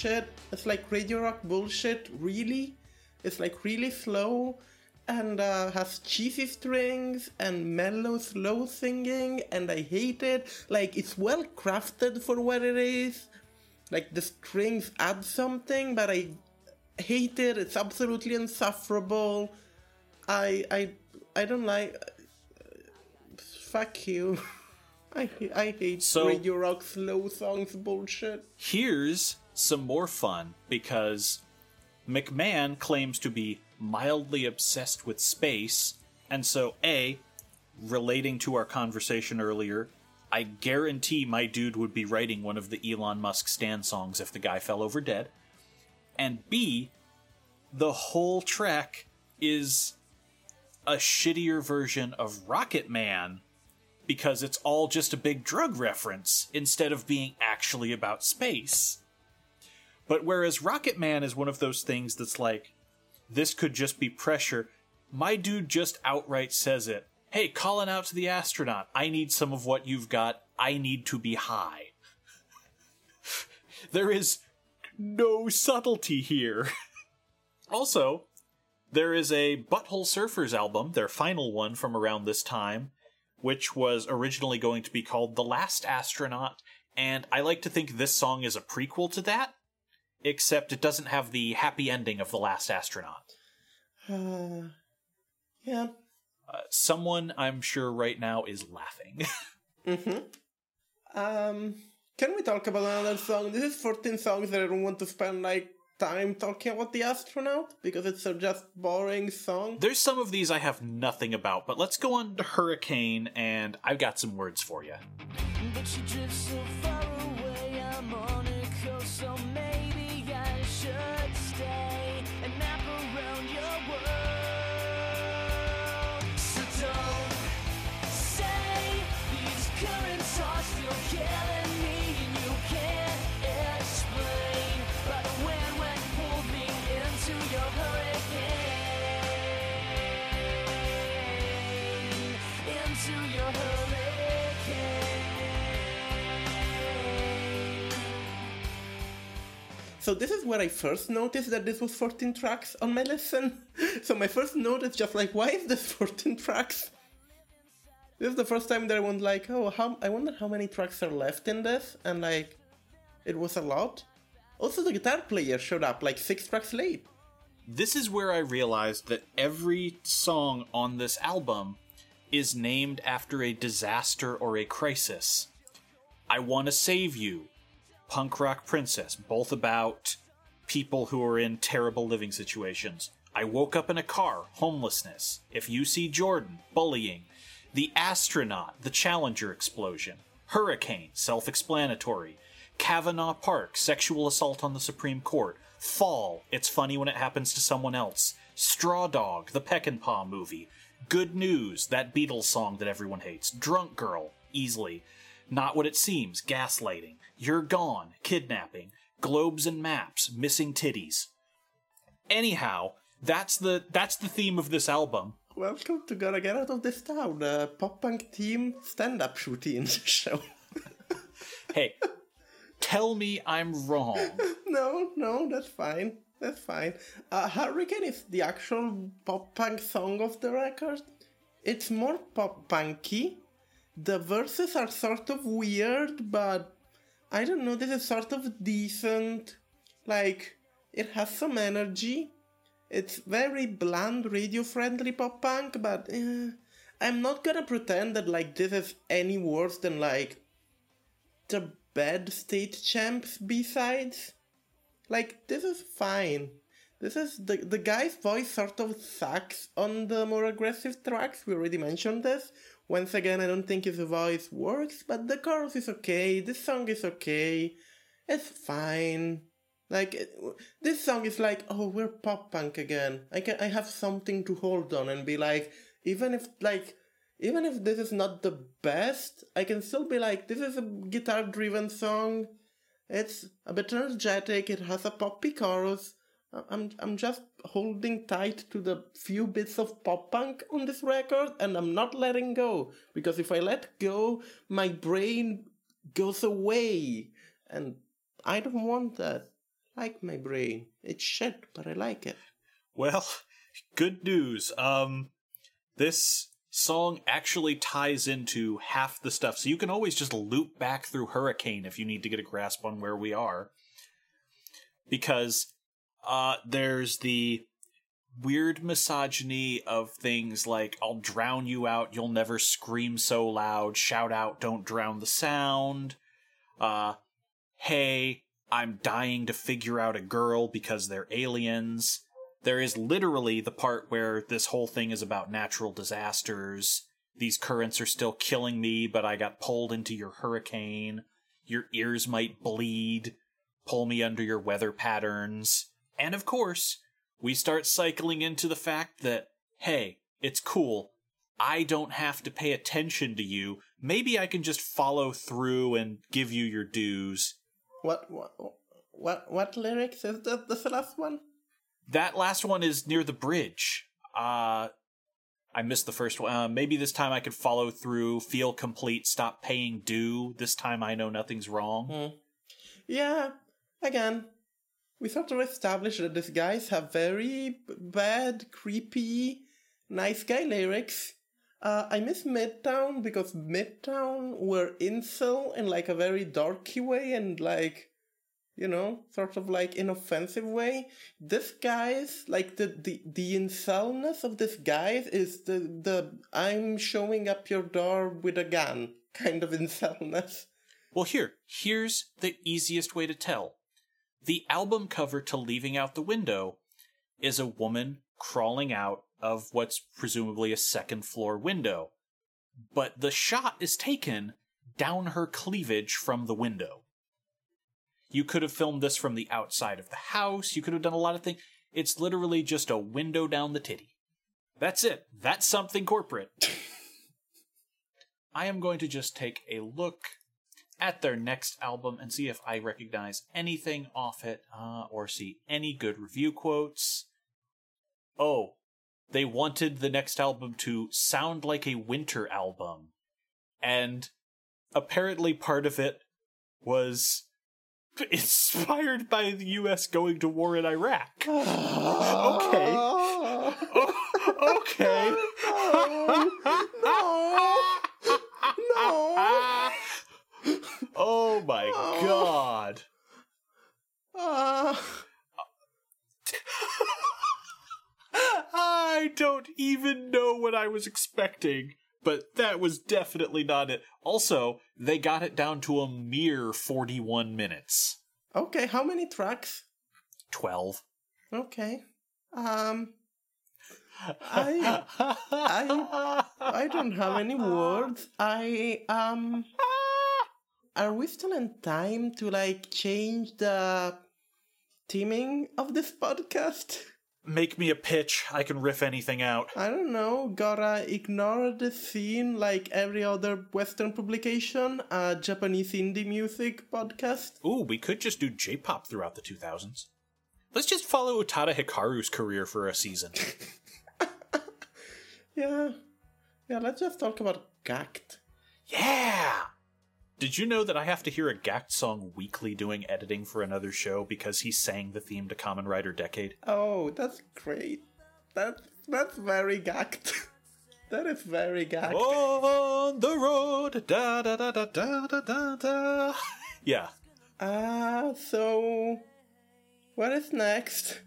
shit. It's like radio rock bullshit. Really, it's like really slow, and uh, has cheesy strings and mellow, slow singing, and I hate it. Like it's well crafted for what it is. Like the strings add something, but I hate it. It's absolutely insufferable. I I I don't like. fuck you. I I hate So- radio rock slow songs bullshit. Here's some more fun because McMahon claims to be mildly obsessed with space, and so A, relating to our conversation earlier, I guarantee my dude would be writing one of the Elon Musk stand songs if the guy fell over dead. And B, the whole track is a shittier version of Rocket Man because it's all just a big drug reference instead of being actually about space. But whereas Rocket Man is one of those things that's like, this could just be pressure, my dude just outright says it. Hey, calling out to the astronaut, I need some of what you've got. I need to be high. there is no subtlety here. also, there is a Butthole Surfers album, their final one from around this time, which was originally going to be called The Last Astronaut, and I like to think this song is a prequel to that, except it doesn't have the happy ending of The Last Astronaut. Uh, yeah. Uh, someone, I'm sure, right now is laughing. Um, can we talk about another song? This is 14 songs that I don't want to spend like time talking about the astronaut because it's a just boring song. There's some of these I have nothing about, but let's go on to Hurricane, and I've got some words for you. So this is where I first noticed that this was 14 tracks on my listen. so my first note is just like, why is this 14 tracks? This is the first time that I went like, oh, how I wonder how many tracks are left in this, and like, it was a lot. Also, the guitar player showed up like six tracks late. This is where I realized that every song on this album is named after a disaster or a crisis. I Want to Save You, Punk Rock Princess, both about people who are in terrible living situations. I Woke Up in a Car, Homelessness, If You See Jordan, Bullying, The Astronaut, The Challenger Explosion, Hurricane, self explanatory, Cavanaugh Park, Sexual Assault on the Supreme Court, Fall, It's Funny When It Happens to Someone Else, Straw Dog, the Peckinpah movie, Good News, that Beatles song that everyone hates, Drunk Girl, easily, Not What It Seems, Gaslighting, You're Gone, Kidnapping, Globes and Maps, Missing Titties. Anyhow, that's the that's the theme of this album. Welcome to Gotta Get Out of This Town, a pop punk team stand up shooting show. Hey, tell me I'm wrong. no, no, that's fine. That's fine. Uh, Hurricane is the actual pop punk song of the record. It's more pop punky. The verses are sort of weird, but I don't know, this is sort of decent. Like, it has some energy. It's very bland, radio friendly pop punk, but eh, I'm not gonna pretend that, like, this is any worse than, like, the bad state champs b-sides like this is fine this is the the guy's voice sort of sucks on the more aggressive tracks we already mentioned this once again i don't think his voice works but the chorus is okay this song is okay it's fine like it, this song is like oh we're pop punk again i can i have something to hold on and be like even if like even if this is not the best, I can still be like, this is a guitar driven song. It's a bit energetic, it has a poppy chorus. I'm, I'm just holding tight to the few bits of pop punk on this record and I'm not letting go. Because if I let go, my brain goes away. And I don't want that. I like my brain. It's shit, but I like it. Well, good news. Um, this song actually ties into half the stuff. So you can always just loop back through Hurricane if you need to get a grasp on where we are. Because uh, there's the weird misogyny of things like I'll drown you out, you'll never scream so loud, shout out, don't drown the sound. Uh, hey, I'm dying to figure out a girl because they're aliens there is literally the part where this whole thing is about natural disasters. These currents are still killing me, but I got pulled into your hurricane. Your ears might bleed. Pull me under your weather patterns. And of course, we start cycling into the fact that, hey, it's cool. I don't have to pay attention to you. Maybe I can just follow through and give you your dues. What what what what lyrics is that the last one? That last one is near the bridge. Uh, I missed the first one. Uh, maybe this time I could follow through, feel complete, stop paying due. This time I know nothing's wrong. Hmm. Yeah, again, we sort of established that these guys have very bad, creepy, nice guy lyrics. Uh, I miss Midtown because Midtown were incel in like a very darky way and like you know, sort of like inoffensive way. This guy's like the the the incelness of this guy is the the I'm showing up your door with a gun kind of incelness. Well, here, here's the easiest way to tell. The album cover to Leaving Out the Window is a woman crawling out of what's presumably a second floor window. But the shot is taken down her cleavage from the window. You could have filmed this from the outside of the house. You could have done a lot of things. It's literally just a window down the titty. That's it. That's something corporate. I am going to just take a look at their next album and see if I recognize anything off it uh, or see any good review quotes. Oh, they wanted the next album to sound like a winter album. And apparently part of it was inspired by the U.S. going to war in Iraq. okay. Okay. no. no. Oh my god. Uh, I don't even know what I was expecting. but that was definitely not it. Also, they got it down to a mere 41 minutes. Okay, how many tracks? 12. Okay. Um I I I don't have any words. I um are we still in time to like change the theming of this podcast? Make me a pitch. I can riff anything out. I don't know, gotta ignore the scene like every other Western publication, a Japanese indie music podcast. Ooh, we could just do J pop throughout the 2000s. Let's just follow Utada Hikaru's career for a season. Yeah. Yeah, let's just talk about Gackt. yeah! Did you know that I have to hear a Gackt song weekly doing editing for another show because he sang the theme to Kamen Rider Decade? Oh, that's great. That's that's very Gackt. that is very Gackt. On the road, da da da da da da da. yeah. Ah, uh, so what is next?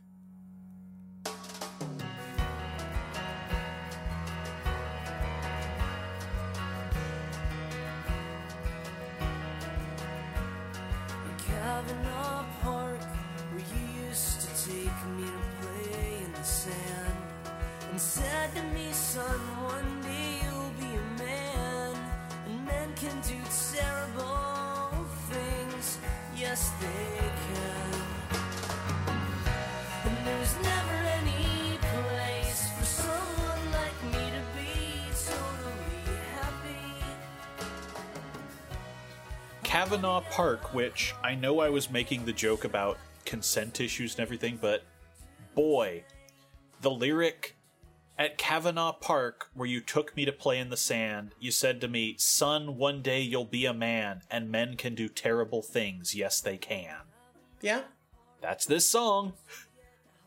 Park, which I know I was making the joke about consent issues and everything, but boy, the lyric at Cavanaugh Park, where you took me to play in the sand, you said to me, Son, one day you'll be a man, and men can do terrible things. Yes, they can. Yeah. That's this song.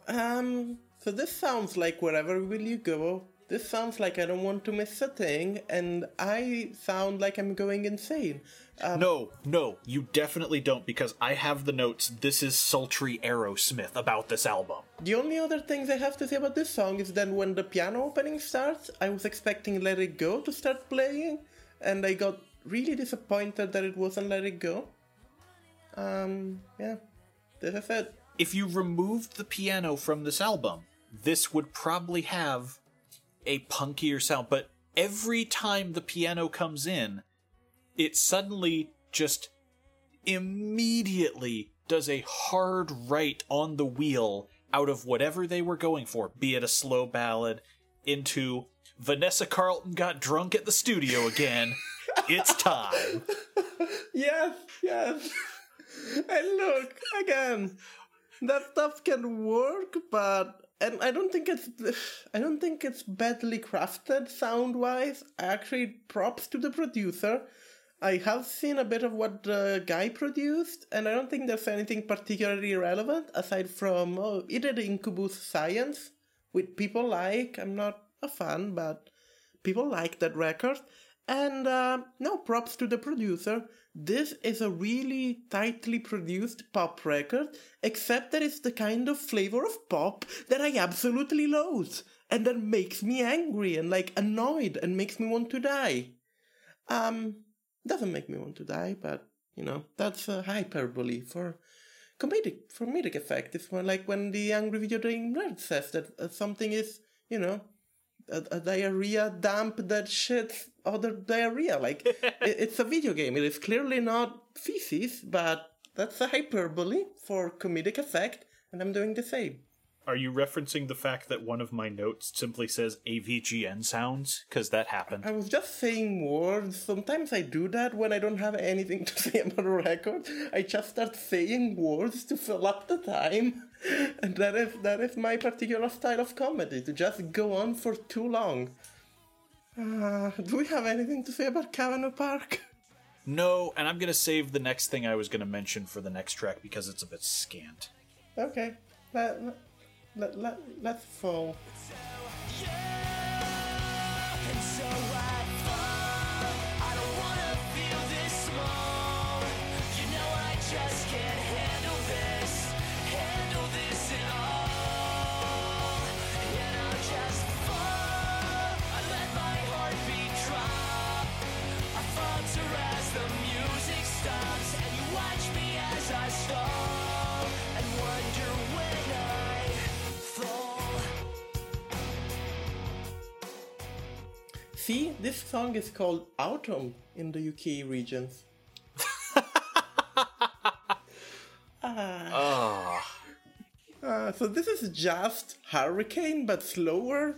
Um. So this sounds like wherever will you go. This sounds like I don't want to miss a thing, and I sound like I'm going insane. Um, No, no, you definitely don't, because I have the notes. This is sultry Aerosmith about this album. The only other things I have to say about this song is that when the piano opening starts, I was expecting Let It Go to start playing, and I got really disappointed that it wasn't Let It Go. Um, yeah, this is it. if you removed the piano from this album, this would probably have a punkier sound. But every time the piano comes in, it suddenly just immediately does a hard right on the wheel out of whatever they were going for, be it a slow ballad, into Vanessa Carlton got drunk at the studio again. it's time. Yes, yes. and look, again, that stuff can work, but and I don't think it's I don't think it's badly crafted sound wise. Actually, props to the producer. I have seen a bit of what the guy produced, and I don't think there's anything particularly relevant aside from oh, he did Incubus Science, which people like. I'm not a fan, but people like that record. And uh, no props to the producer. This is a really tightly produced pop record, except that it's the kind of flavor of pop that I absolutely loathe, and that makes me angry and like annoyed and makes me want to die. Um, doesn't make me want to die, but you know that's a hyperbole for comedic for comedic effect. It's more like when the angry video game nerd says that uh, something is, you know, a, a diarrhea dump that shits other diarrhea. Like it, it's a video game. It is clearly not feces, but that's a hyperbole for comedic effect, and I'm doing the same. Are you referencing the fact that one of my notes simply says AVGN sounds? Because that happened. I was just saying words. Sometimes I do that when I don't have anything to say about a record. I just start saying words to fill up the time. And that is that is my particular style of comedy, to just go on for too long. Uh, do we have anything to say about Cavanaugh Park? No, and I'm going to save the next thing I was going to mention for the next track because it's a bit scant. Okay, let, let, let, let's fall. And so I fall. See, this song is called Autumn in the UK regions. Ah, Uh, so this is just Hurricane but slower.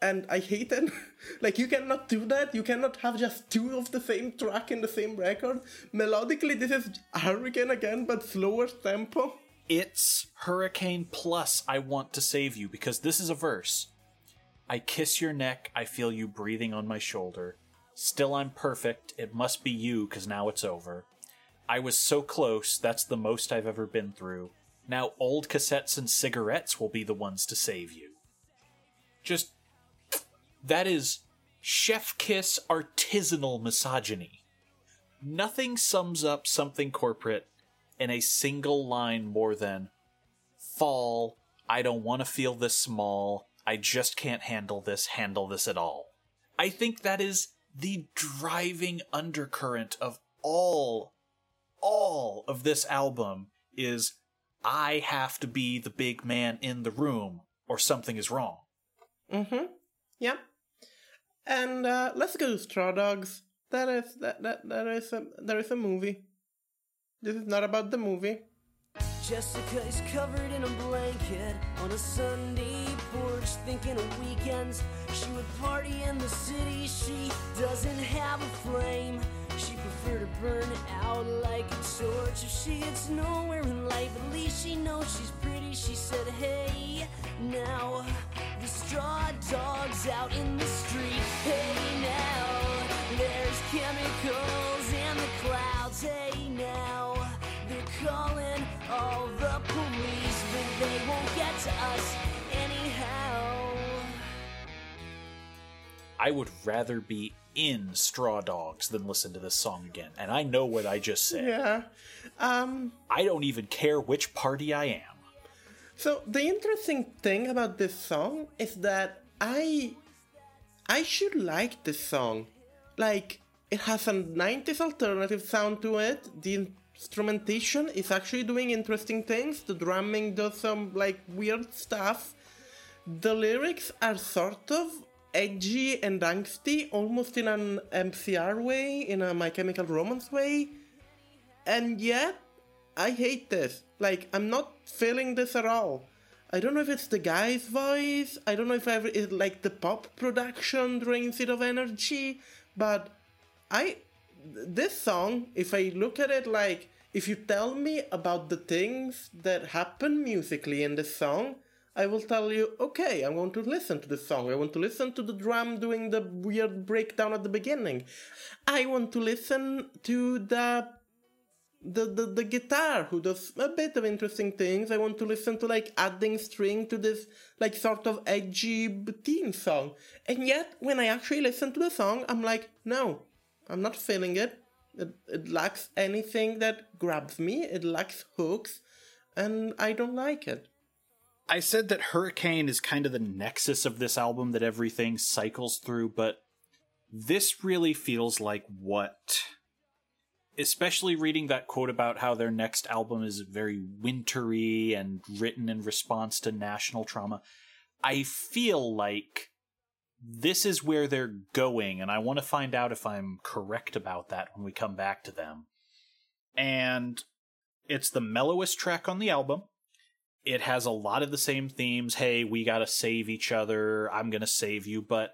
And I hate it. like you cannot do that. You cannot have just two of the same track in the same record. Melodically, this is Hurricane again, but slower tempo. it's Hurricane plus I want to save you because this is a verse. I kiss your neck, I feel you breathing on my shoulder. Still I'm perfect, it must be you cause now it's over. I was so close, that's the most I've ever been through. Now old cassettes and cigarettes will be the ones to save you. Just that is chef kiss artisanal misogyny. Nothing sums up something corporate in a single line more than fall, I don't want to feel this small, I just can't handle this, handle this at all. I think that is the driving undercurrent of all, all of this album is I have to be the big man in the room or something is wrong. Mm-hmm. Yeah. And uh, let's go to Straw Dogs. That is that that that is a there is a movie. This is not about the movie. Jessica is covered in a blanket on a Sunday porch, thinking of weekends. She would party in the city. She doesn't have a flame. She prefer to burn out like a torch. If she gets nowhere in life, at least she knows she's pretty. She said, Hey, now the straw dogs out in the street. Hey, now there's chemicals I would rather be in Straw Dogs than listen to this song again. And I know what I just said. Yeah. Um. I don't even care which party I am. So the interesting thing about this song is that I I should like this song. Like it has a 90s alternative sound to it. The instrumentation is actually doing interesting things. The drumming does some like weird stuff. The lyrics are sort of edgy and angsty, almost in an MCR way, in a My Chemical Romance way. And yet, I hate this. Like, I'm not feeling this at all. I don't know if it's the guy's voice. I don't know if ever it's like the pop production drains it of energy. But I, this song, if I look at it like, if you tell me about the things that happen musically in this song, I will tell you, okay, I'm going to listen to the song. I want to listen to the drum doing the weird breakdown at the beginning. I want to listen to the the, the the guitar who does a bit of interesting things. I want to listen to like adding string to this like sort of edgy teen song. And yet when I actually listen to the song, I'm like, no, I'm not feeling it. It, it lacks anything that grabs me. It lacks hooks, and I don't like it. I said that Hurricane is kind of the nexus of this album that everything cycles through, but this really feels like what. Especially reading that quote about how their next album is very wintry and written in response to national trauma. I feel like this is where they're going, and I want to find out if I'm correct about that when we come back to them. And it's the mellowest track on the album it has a lot of the same themes. Hey, we gotta save each other. I'm gonna save you. But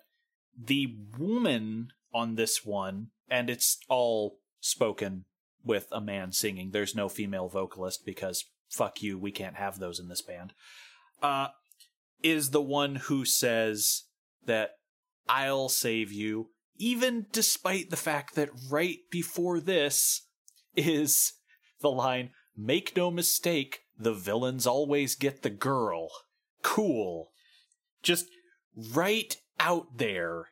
the woman on this one, and it's all spoken with a man singing. There's no female vocalist because fuck you, we can't have those in this band. Uh, is the one who says that I'll save you, even despite the fact that right before this is the line, make no mistake, the villains always get the girl. Cool. Just right out there.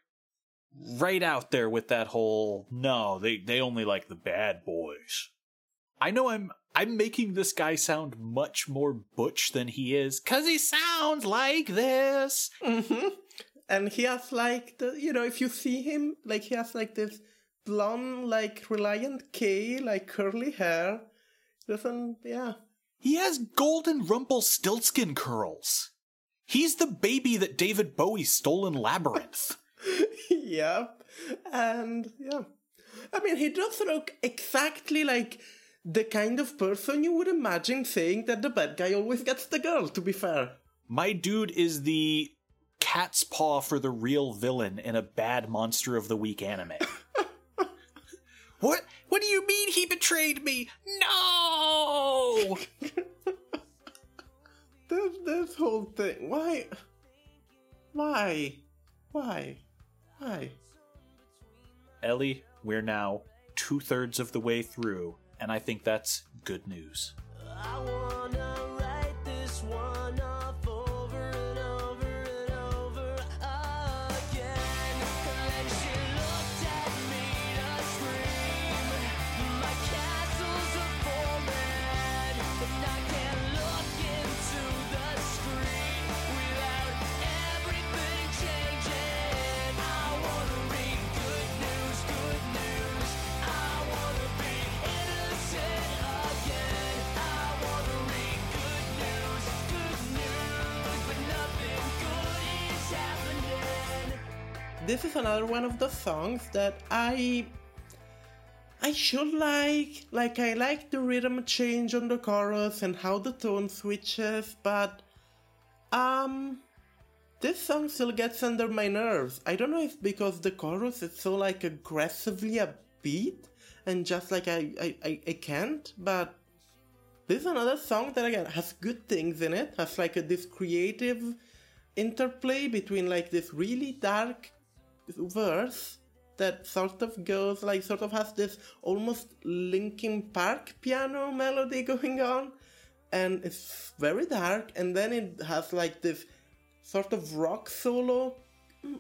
Right out there with that whole no, they they only like the bad boys. I know I'm I'm making this guy sound much more butch than he is cuz he sounds like this. Mm-hmm. And he has like the you know if you see him like he has like this blonde like Relient K like curly hair. Doesn't yeah. He has golden Rumpelstiltskin curls. He's the baby that David Bowie stole in Labyrinth. yep. And yeah. I mean, he does look exactly like the kind of person you would imagine saying that the bad guy always gets the girl, to be fair. My dude is the cat's paw for the real villain in a bad monster of the week anime. what? What do you mean he betrayed me? No! This, this whole thing. Why? Why? Why? Why? Ellie, we're now two thirds of the way through, and I think that's good news. This is another one of the songs that I I should like. Like I like the rhythm change on the chorus and how the tone switches, but um this song still gets under my nerves. I don't know if because the chorus is so like aggressively upbeat and just like I I, I, I can't, but this is another song that again has good things in it, has like a, this creative interplay between like this really dark verse that sort of goes like sort of has this almost Linkin Park piano melody going on and it's very dark and then it has like this sort of rock solo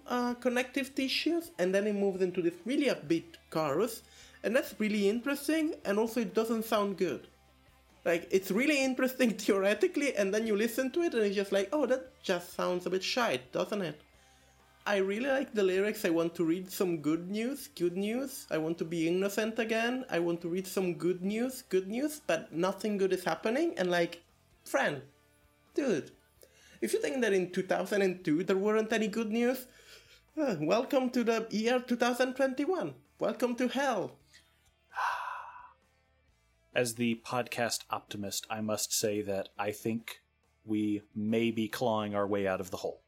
uh, connective tissues and then it moves into this really upbeat chorus and that's really interesting and also it doesn't sound good. Like it's really interesting theoretically and then you listen to it and it's just like oh that just sounds a bit shite doesn't it i really like the lyrics. I want to read some good news good news. I want to be innocent again. I want to read some good news good news but nothing good is happening. And like friend dude if you think that in 2002 there weren't any good news uh, welcome to the year 2021 welcome to hell. As the podcast optimist, I must say that I think we may be clawing our way out of the hole.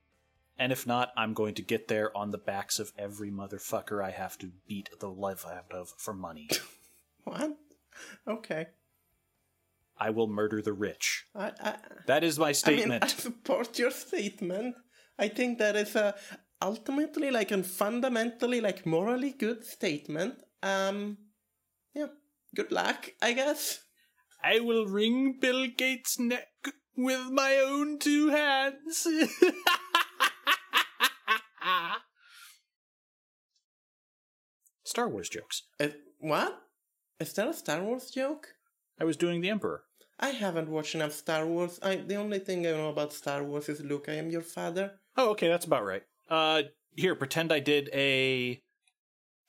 And if not, I'm going to get there on the backs of every motherfucker I have to beat the life out of for money. what okay I will murder the rich. I, I, That is my statement. I mean. I support your statement. I think that is a ultimately like a fundamentally like morally good statement. Um, yeah. Good luck, I guess. I will wring Bill Gates' neck with my own two hands. Star Wars jokes. Uh, what? Is that a Star Wars joke? I was doing the Emperor. I haven't watched enough Star Wars. I the only thing I know about Star Wars is Luke. I am your father. Oh, okay, that's about right. Uh, here, pretend I did a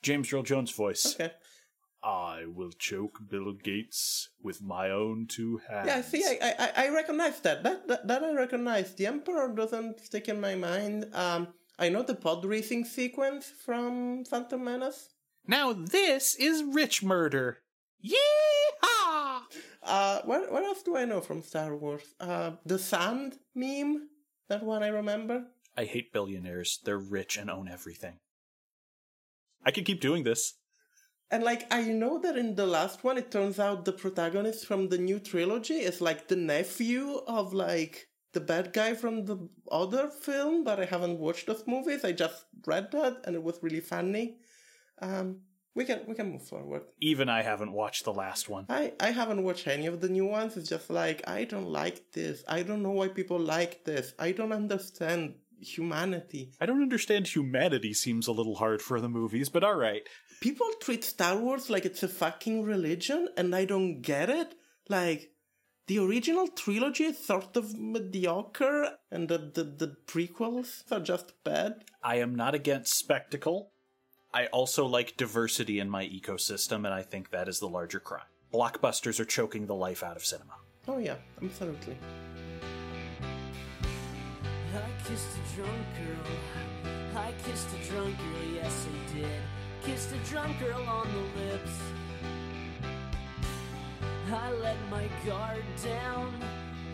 James Earl Jones voice. Okay. I will choke Bill Gates with my own two hands. Yeah, see, I I, I recognize that. That, that. that I recognize. The Emperor doesn't stick in my mind. Um, I know the pod racing sequence from Phantom Menace. Now this is rich murder. Yeehaw! Uh, what what else do I know from Star Wars? Uh, the sand meme. That one I remember. I hate billionaires. They're rich and own everything. I could keep doing this. And like I know that in the last one, it turns out the protagonist from the new trilogy is like the nephew of like the bad guy from the other film, but I haven't watched those movies. I just read that, and it was really funny. Um, we can we can move forward. Even I haven't watched the last one. I I haven't watched any of the new ones. It's just like I don't like this. I don't know why people like this. I don't understand humanity. I don't understand humanity seems a little hard for the movies, but alright. people treat Star Wars like it's a fucking religion, and I don't get it. Like, the original trilogy is sort of mediocre, and the, the, the prequels are just bad. I am not against spectacle. I also like diversity in my ecosystem, and I think that is the larger crime. Blockbusters are choking the life out of cinema. Oh, yeah, absolutely. I kissed a drunk girl. I kissed a drunk girl, yes I did. Kissed a drunk girl on the lips. I let my guard down.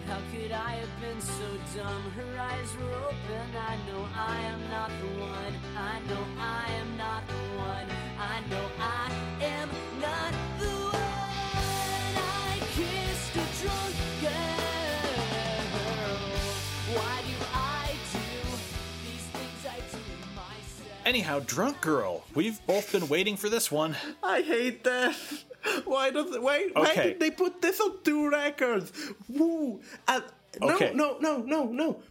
How could I have been so dumb? Her eyes were open. I know I am not the one. I know I am not the one. I know I am not the one. I kissed a drunk girl. Why do I do these things I do myself? Anyhow, Drunk Girl, we've both been waiting for this one. I hate that. Why does why why Okay. did they put this on two records? Woo! Uh, no, Okay. no, no, no, no.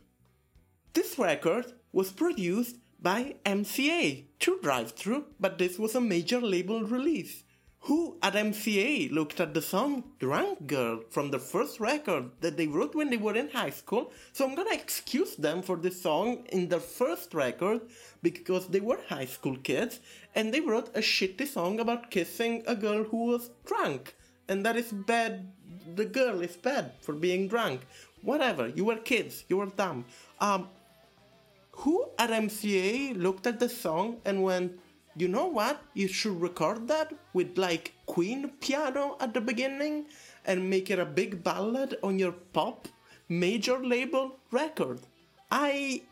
This record was produced by MCA, True Drive-Thru, but this was a major label release. Who at MCA looked at the song Drunk Girl from the first record that they wrote when they were in high school? So I'm gonna excuse them for this song in their first record because they were high school kids and they wrote a shitty song about kissing a girl who was drunk. And that is bad. The girl is bad for being drunk. Whatever, you were kids, you were dumb. Um, who at MCA looked at the song and went, you know what? You should record that with like Queen piano at the beginning and make it a big ballad on your pop major label record. I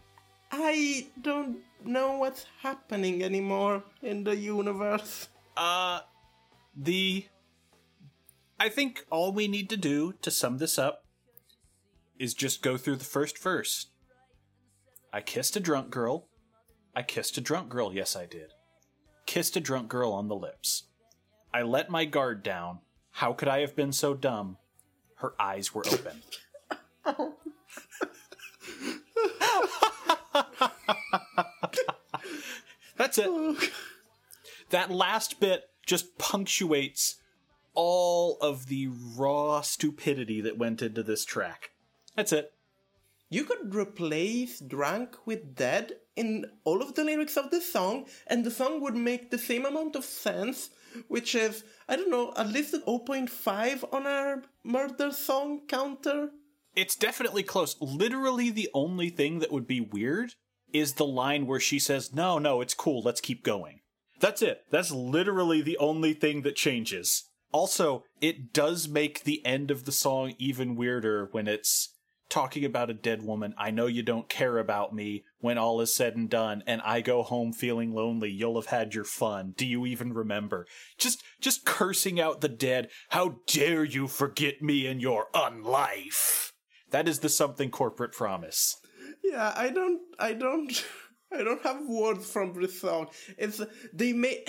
I don't know what's happening anymore in the universe. Uh, the. I think all we need to do to sum this up is just go through the first verse. I kissed a drunk girl. I kissed a drunk girl, yes, I did. Kissed a drunk girl on the lips. I let my guard down. How could I have been so dumb? Her eyes were open. That's it. That last bit just punctuates all of the raw stupidity that went into this track. That's it. You could replace drunk with dead in all of the lyrics of the song, and the song would make the same amount of sense, which is, I don't know, at least 0.5 on our murder song counter. It's definitely close. Literally, the only thing that would be weird is the line where she says, No, no, it's cool, let's keep going. That's it. That's literally the only thing that changes. Also, it does make the end of the song even weirder when it's talking about a dead woman. I know you don't care about me when all is said and done, and I go home feeling lonely. You'll have had your fun. Do you even remember? Just, just cursing out the dead. How dare you forget me in your unlife? That is the something corporate promise. Yeah, I don't, I don't, I don't have words from this song. It's they made,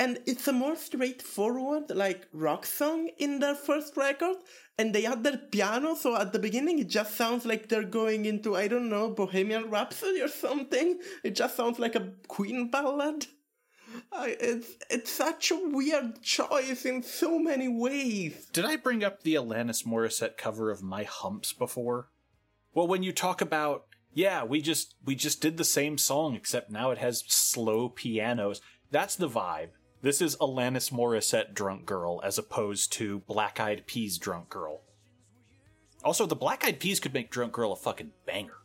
and it's a more straightforward like rock song in their first record, and they add their piano. So at the beginning, it just sounds like they're going into I don't know Bohemian Rhapsody or something. It just sounds like a Queen ballad. I, it's it's such a weird choice in so many ways. Did I bring up the Alanis Morissette cover of My Humps before? Well, when you talk about yeah, we just we just did the same song except now it has slow pianos. That's the vibe. This is Alanis Morissette Drunk Girl as opposed to Black Eyed Peas Drunk Girl. Also, the Black Eyed Peas could make Drunk Girl a fucking banger.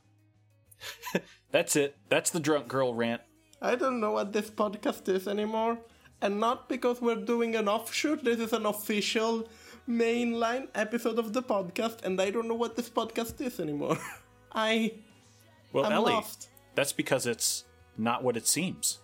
That's it. That's the Drunk Girl rant. I don't know what this podcast is anymore. And not because we're doing an offshoot, this is an official mainline episode of the podcast, and I don't know what this podcast is anymore. I. Well, I'm Ellie, lost. that's because it's not what it seems.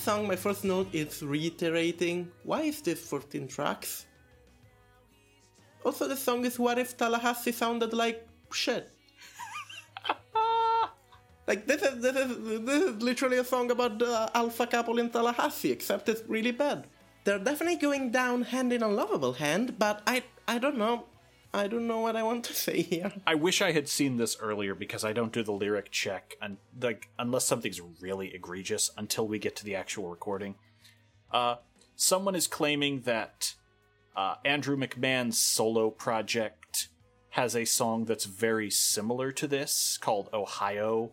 Song, my first note is reiterating why is this 14 tracks? Also, the song is What If Tallahassee Sounded Like Shit? like, this is, this, is, this is literally a song about the alpha couple in Tallahassee, except it's really bad. They're definitely going down hand in a lovable hand, but I, I don't know. I don't know what I want to say here. I wish I had seen this earlier because I don't do the lyric check and like unless something's really egregious until we get to the actual recording. Uh, someone is claiming that uh, Andrew McMahon's solo project has a song that's very similar to this called Ohio,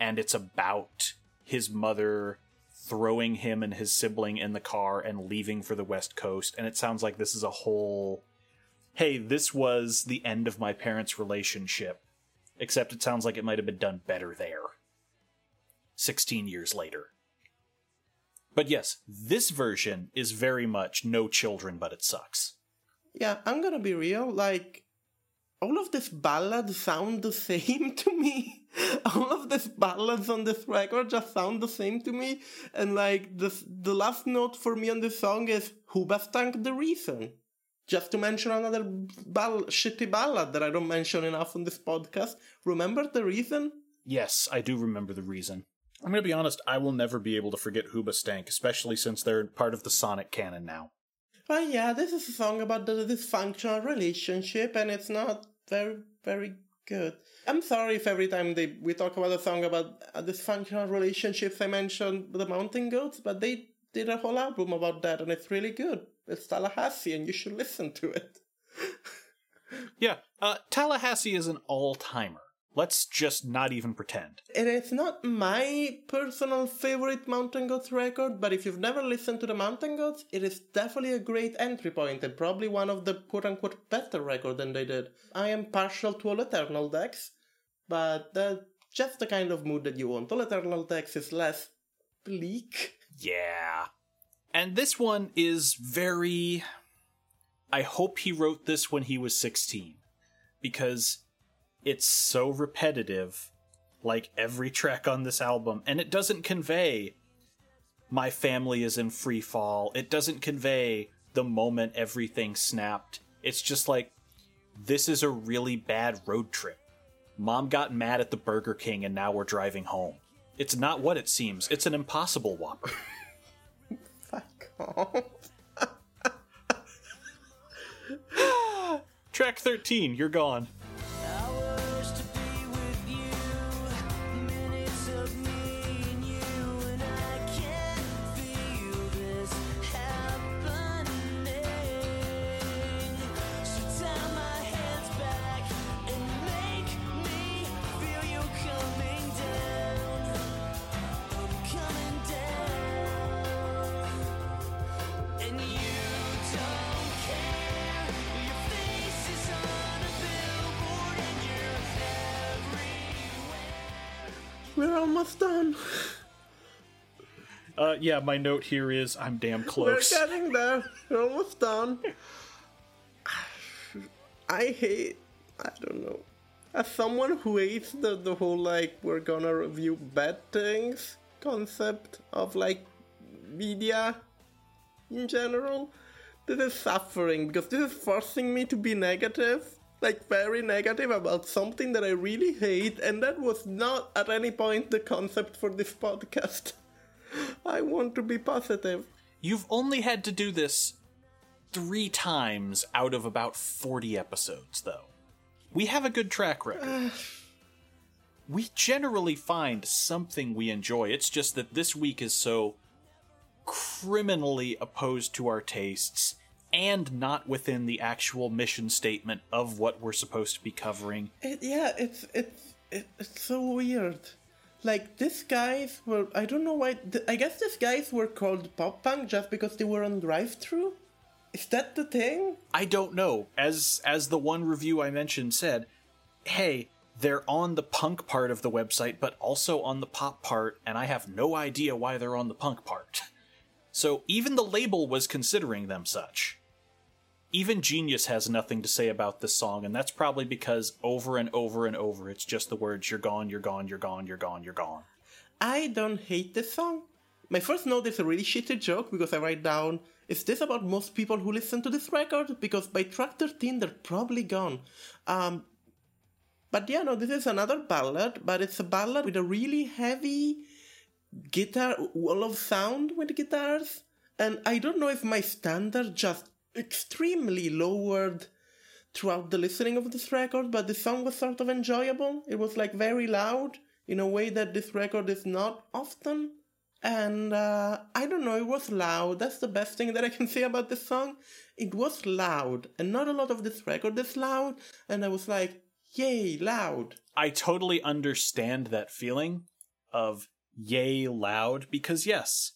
and it's about his mother throwing him and his sibling in the car and leaving for the West Coast. And it sounds like this is a whole hey, this was the end of my parents' relationship, except it sounds like it might have been done better there. 16 years later. But yes, this version is very much no children, but it sucks. Yeah, I'm gonna be real. Like, all of these ballads sound the same to me. all of these ballads on this record just sound the same to me. And like, the, the last note for me on this song is Hoobastank the Reason. Just to mention another ball- shitty ballad that I don't mention enough on this podcast. Remember the reason? Yes, I do remember the reason. I'm going to be honest, I will never be able to forget Hoobastank, especially since they're part of the Sonic canon now. Oh yeah, this is a song about the dysfunctional relationship, and it's not very, very good. I'm sorry if every time they we talk about a song about a dysfunctional relationships, I mention the Mountain Goats, but they did a whole album about that, and it's really good. It's Tallahassee, and you should listen to it. Yeah, uh, Tallahassee is an all timer. Let's just not even pretend. It is not my personal favorite Mountain Goats record, but if you've never listened to the Mountain Goats, it is definitely a great entry point and probably one of the quote unquote better record than they did. I am partial to All Eternals Deck, but that's just the kind of mood that you want. All Eternals Deck is less bleak. Yeah. And this one is very. I hope he wrote this when he was 16. Because it's so repetitive, like every track on this album, and it doesn't convey my family is in free fall. It doesn't convey the moment everything snapped. It's just like this is a really bad road trip. Mom got mad at the Burger King and now we're driving home. It's not what it seems. It's an impossible whopper. Track 13, you're gone. Yeah, my note here is I'm damn close. We're getting there. We're almost done. I hate. I don't know. As someone who hates the, the whole like we're gonna review bad things concept of like media in general, this is suffering because this is forcing me to be negative, like very negative about something that I really hate, and that was not at any point the concept for this podcast. I want to be positive. You've only had to do this three times out of about 40 episodes, though. We have a good track record. Uh. we generally find something we enjoy. It's just that this week is so criminally opposed to our tastes and not within the actual mission statement of what we're supposed to be covering. It, yeah, it's it's it, it's so weird. Like these guys were, I don't know why. th- I guess these guys were called pop punk just because they were on Drive-Thru. Is that the thing? I don't know. As as the one review I mentioned said, hey, they're on the punk part of the website, but also on the pop part, and I have no idea why they're on the punk part. So even the label was considering them such. Even Genius has nothing to say about this song, and that's probably because over and over and over it's just the words you're gone, you're gone, you're gone, you're gone, you're gone. I don't hate this song. My first note is a really shitty joke because I write down, is this about most people who listen to this record? Because by track 13, they're probably gone. Um, but yeah, no, this is another ballad, but it's a ballad with a really heavy guitar, wall of sound with guitars. And I don't know if my standard just extremely lowered throughout the listening of this record, but the song was sort of enjoyable. It was like very loud in a way that this record is not often. And uh, I don't know, it was loud. That's the best thing that I can say about this song. It was loud, and not a lot of this record is loud. And I was like, yay, loud. I totally understand that feeling of yay loud because yes,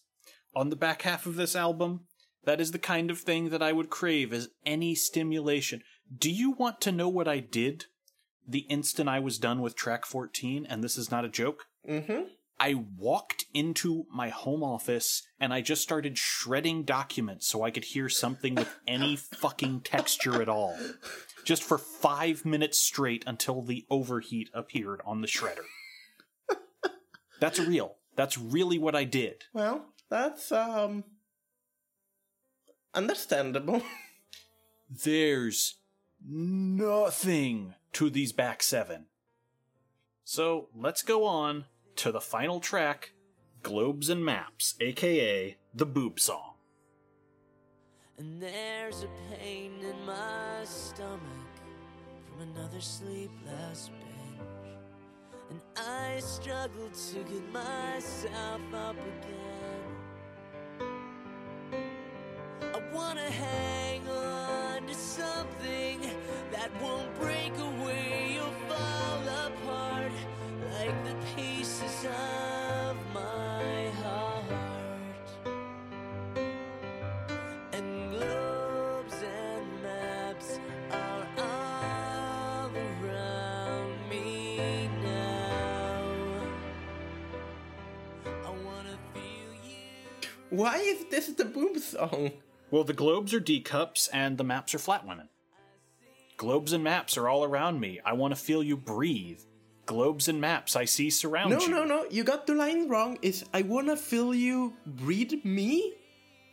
on the back half of this album, that is the kind of thing that I would crave as any stimulation. Do you want to know what I did the instant I was done with track 14 and this is not a joke? Mm-hmm. I walked into my home office and I just started shredding documents so I could hear something with any fucking texture at all. Just for five minutes straight until the overheat appeared on the shredder. That's real. That's really what I did. Well, that's um understandable. There's nothing to these back seven. So let's go on to the final track Globes and Maps, aka the Boob Song. And there's a pain in my stomach from another sleepless binge. And I struggle to get myself up again. Hang on to something that won't break away or fall apart like the pieces of my heart. And globes and maps are all around me now. I wanna feel you. Why is this the boob song? Well, the globes are D cups and the maps are flat women. Globes and maps are all around me. I want to feel you breathe. Globes and maps I see surround No, you. no, no. No. You got the line wrong. Is I wanna feel you breathe me,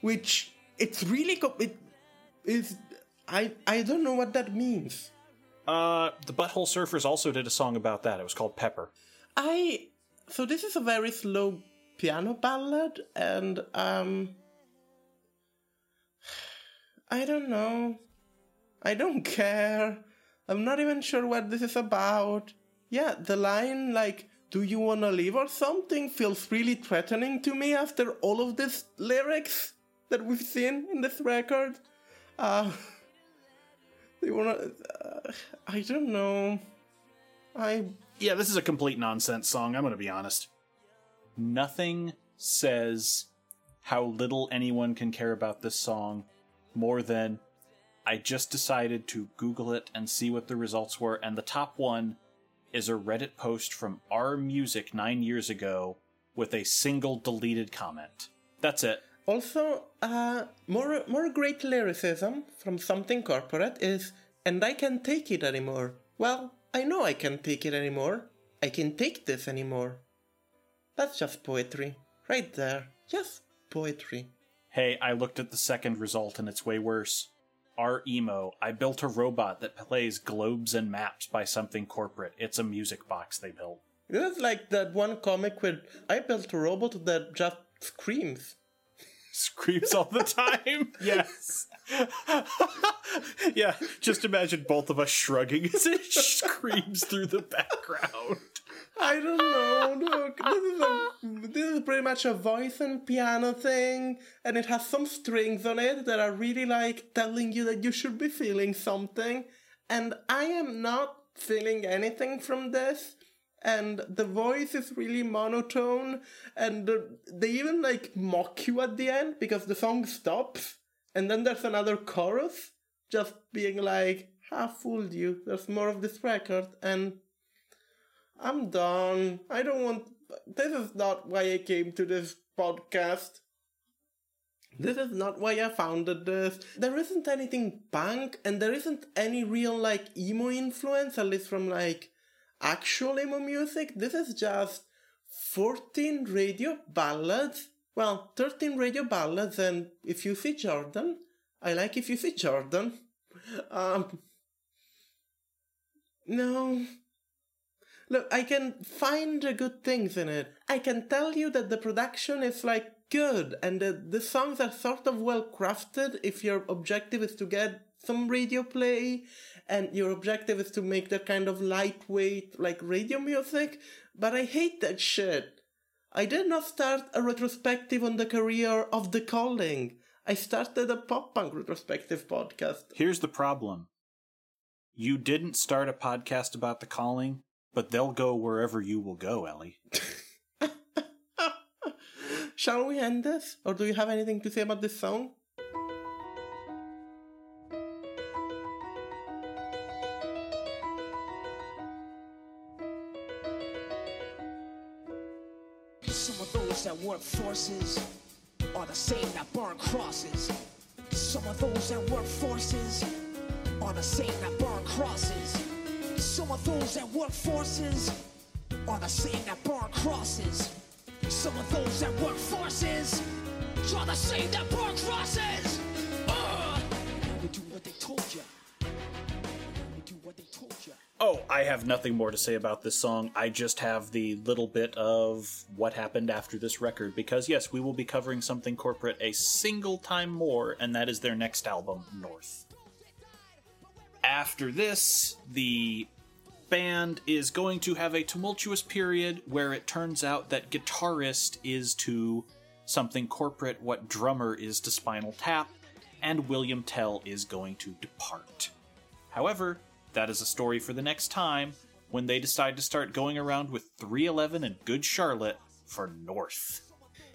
which it's really co- it is. I I don't know what that means. Uh, the Butthole Surfers also did a song about that. It was called Pepper. I so this is a very slow piano ballad, and um, I don't know. I don't care. I'm not even sure what this is about. Yeah, the line like "Do you wanna leave" or something feels really threatening to me after all of these lyrics that we've seen in this record. Uh, they wanna. Uh, I don't know. I Yeah, this is a complete nonsense song. I'm to be honest. Nothing says how little anyone can care about this song more than I just decided to Google it and see what the results were, and the top one is a Reddit post from r/music nine years ago with a single deleted comment. That's it. Also, uh, more more great lyricism from something corporate is, and I can't take it anymore. Well, I know I can't take it anymore. I can't take this anymore. That's just poetry, right there. Just poetry. Hey, I looked at the second result and it's way worse. r/emo, I built a robot that plays globes and maps by something corporate. It's a music box they built. Is like that one comic where I built a robot that just screams. Screams all the time. yes. yeah, just imagine both of us shrugging as it screams through the background. I don't know. Look, this is a this is pretty much a voice and piano thing, and it has some strings on it that are really like telling you that you should be feeling something. And I am not feeling anything from this. And the voice is really monotone, and they even like mock you at the end because the song stops, and then there's another chorus just being like, "I fooled you." There's more of this record, and I'm done. I don't want. This is not why I came to this podcast. This is not why I founded this. There isn't anything punk, and there isn't any real, like, emo influence, at least from, like, actual emo music. This is just 14 radio ballads. Well, 13 radio ballads, and if you see Jordan, I like if you see Jordan. Um. No, Look, I can find the good things in it. I can tell you that the production is like good and the, the songs are sort of well crafted if your objective is to get some radio play, and your objective is to make that kind of lightweight, like radio music, but I hate that shit. I did not start a retrospective on the career of The Calling. I started a pop punk retrospective podcast. Here's the problem you didn't start a podcast about the calling, but they'll go wherever you will go, Ellie. Shall we end this? Or do you have anything to say about this song? Some of those that work forces are the same that burn crosses. Some of those that work forces are the same that burn crosses. Some of those that work forces are the same that burn crosses. Some of those that work forces are the same that burn crosses. Uh! They do what they told you. Oh, I have nothing more to say about this song. I just have the little bit of what happened after this record because, yes, we will be covering something corporate a single time more, and that is their next album, North. After this, the band is going to have a tumultuous period where it turns out that guitarist is to something corporate what drummer is to Spinal Tap, and William Tell is going to depart. However, that is a story for the next time when they decide to start going around with 311 and Good Charlotte for North.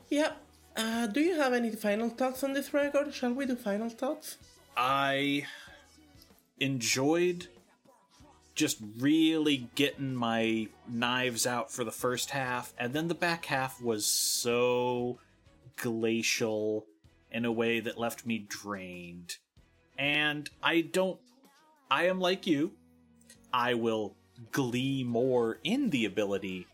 Yeah. Uh, do you have any final thoughts on this record? Shall we do final thoughts? I enjoyed just really getting my knives out for the first half, and then the back half was so glacial in a way that left me drained. And I don't. I am like you. I will glee more in the ability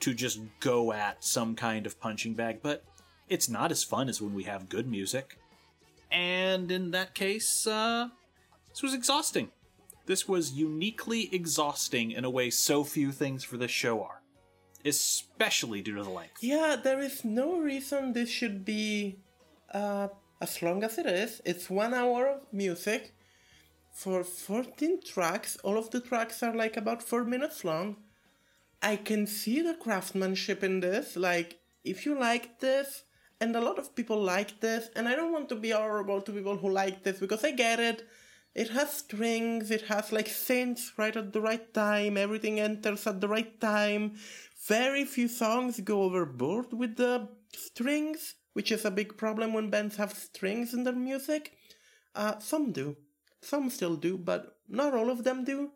to just go at some kind of punching bag, but it's not as fun as when we have good music. And in that case, uh, this was exhausting. This was uniquely exhausting in a way so few things for this show are, especially due to the length. Yeah, there is no reason this should be uh, as long as it is. It's one hour of music for 14 tracks. All of the tracks are like about 4 minutes long. I can see the craftsmanship in this. Like, if you like this, and a lot of people like this, and I don't want to be horrible to people who like this because I get it. It has strings, it has like synths right at the right time, everything enters at the right time. Very few songs go overboard with the strings, which is a big problem when bands have strings in their music. Uh, some do. Some still do, but not all of them do.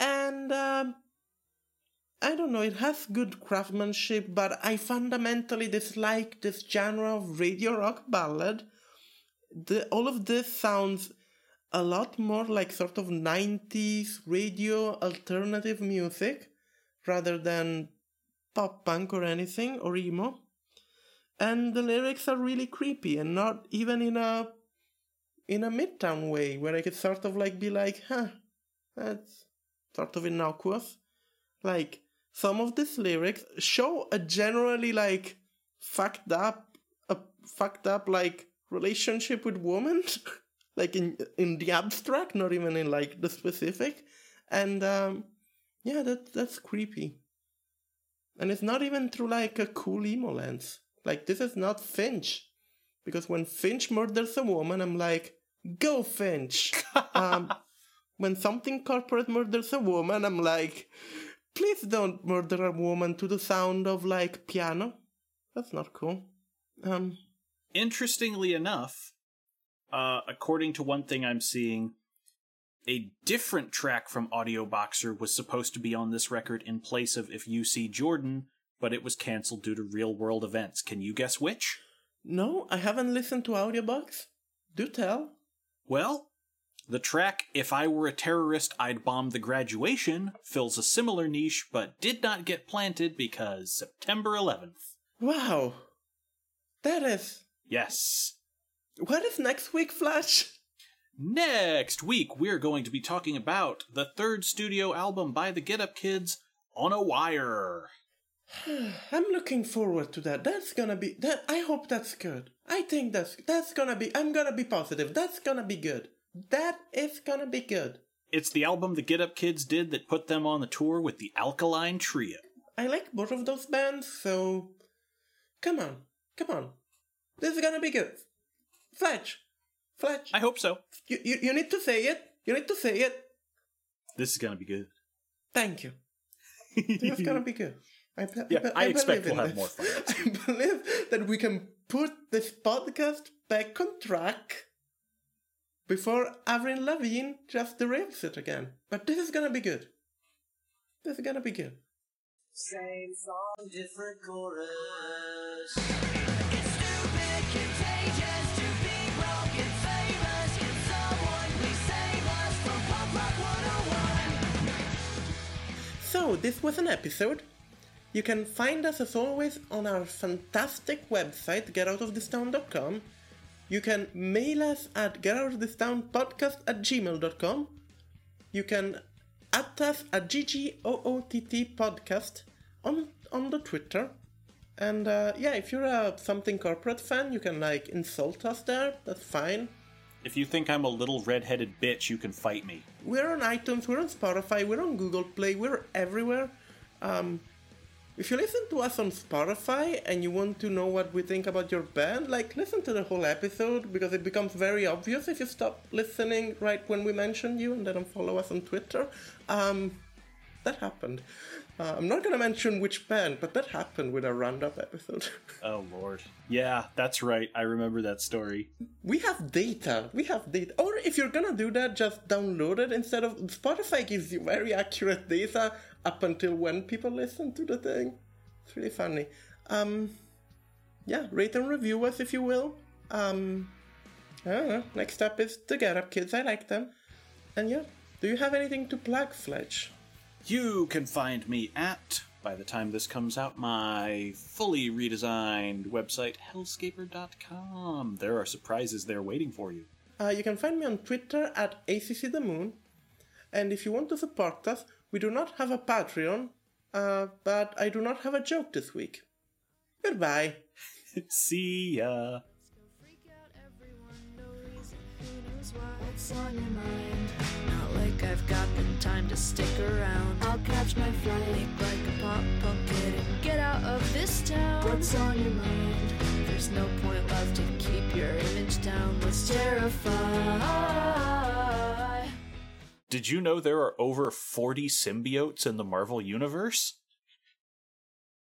And um, I don't know, it has good craftsmanship, but I fundamentally dislike this genre of radio rock ballad. The, all of this sounds a lot more like sort of 90s radio alternative music rather than pop punk or anything or emo. And the lyrics are really creepy and not even in a in a midtown way where I could sort of like be like, huh, that's sort of innocuous. Like some of these lyrics show a generally like fucked up a fucked up like relationship with women. like in in the abstract, not even in like the specific. And um yeah, that that's creepy. And it's not even through like a cool emo lens. Like this is not Finch. Because when Finch murders a woman, I'm like, go Finch. um, when something corporate murders a woman, I'm like, please don't murder a woman to the sound of like piano. That's not cool. Um, Interestingly enough, uh, according to one thing I'm seeing, a different track from Audioboxer was supposed to be on this record in place of If You See Jordan, but it was canceled due to real world events. Can you guess which? no, I haven't listened to Audio Audiobox. Do tell. Well, the track If I Were a Terrorist, I'd Bomb the Graduation fills a similar niche but did not get planted because September 11th. Wow. That is. Yes. What is next week, Flash? Next week, we're going to be talking about the third studio album by the Get Up Kids, On a Wire. I'm looking forward to that. That's gonna be that. I hope that's good. I think that's that's gonna be. I'm gonna be positive. That's gonna be good. That is gonna be good. It's the album the Get Up Kids did that put them on the tour with the Alkaline Trio. I like both of those bands, so come on, come on. This is gonna be good. Fletch, Fletch, I hope so. you, you, you need to say it. You need to say it. This is gonna be good. Thank you. This is gonna be good. I, be- Yeah, be- I expect we'll in have more fun. I believe that we can put this podcast back on track before Avril Lavigne just derails it again. But this is gonna be good. This is gonna be good. Same song, different chorus. So, this was an episode. You can find us as always on our fantastic website, getoutofThistown.com. You can mail us at getoutofThistownpodcast at gmail.com. You can at us at GGOOTT podcast on, on the Twitter. And uh, yeah, if you're a something corporate fan, you can like insult us there. That's fine. If you think I'm a little redheaded bitch, you can fight me. We're on iTunes, we're on Spotify, we're on Google Play, we're everywhere. Um, if you listen to us on Spotify and you want to know what we think about your band, like listen to the whole episode because it becomes very obvious if you stop listening right when we mention you and then follow us on Twitter. Um, that happened. Uh, I'm not gonna mention which band, but that happened with our roundup episode. Oh lord. Yeah, that's right. I remember that story. we have data. We have data. Or if you're gonna do that, just download it instead of Spotify gives you very accurate data up until when people listen to the thing. It's really funny. Um, yeah, rate and review us if you will. Um, I don't know. Next up is the Get Up Kids. I like them. And yeah, do you have anything to plug, Fletch? You can find me at, by the time this comes out, my fully redesigned website, hellscaper.com. There are surprises there waiting for you. Uh, you can find me on Twitter at ACC the Moon. And if you want to support us, we do not have a Patreon, uh, but I do not have a joke this week. Goodbye. See ya. What's on your mind? Not like I've got the time to stick around. I'll catch my flight, make like a pop punk kid and get out of this town. What's on your mind? There's no point left to keep your image down. Let's terrify. Did you know there are over 40 symbiotes in the Marvel Universe?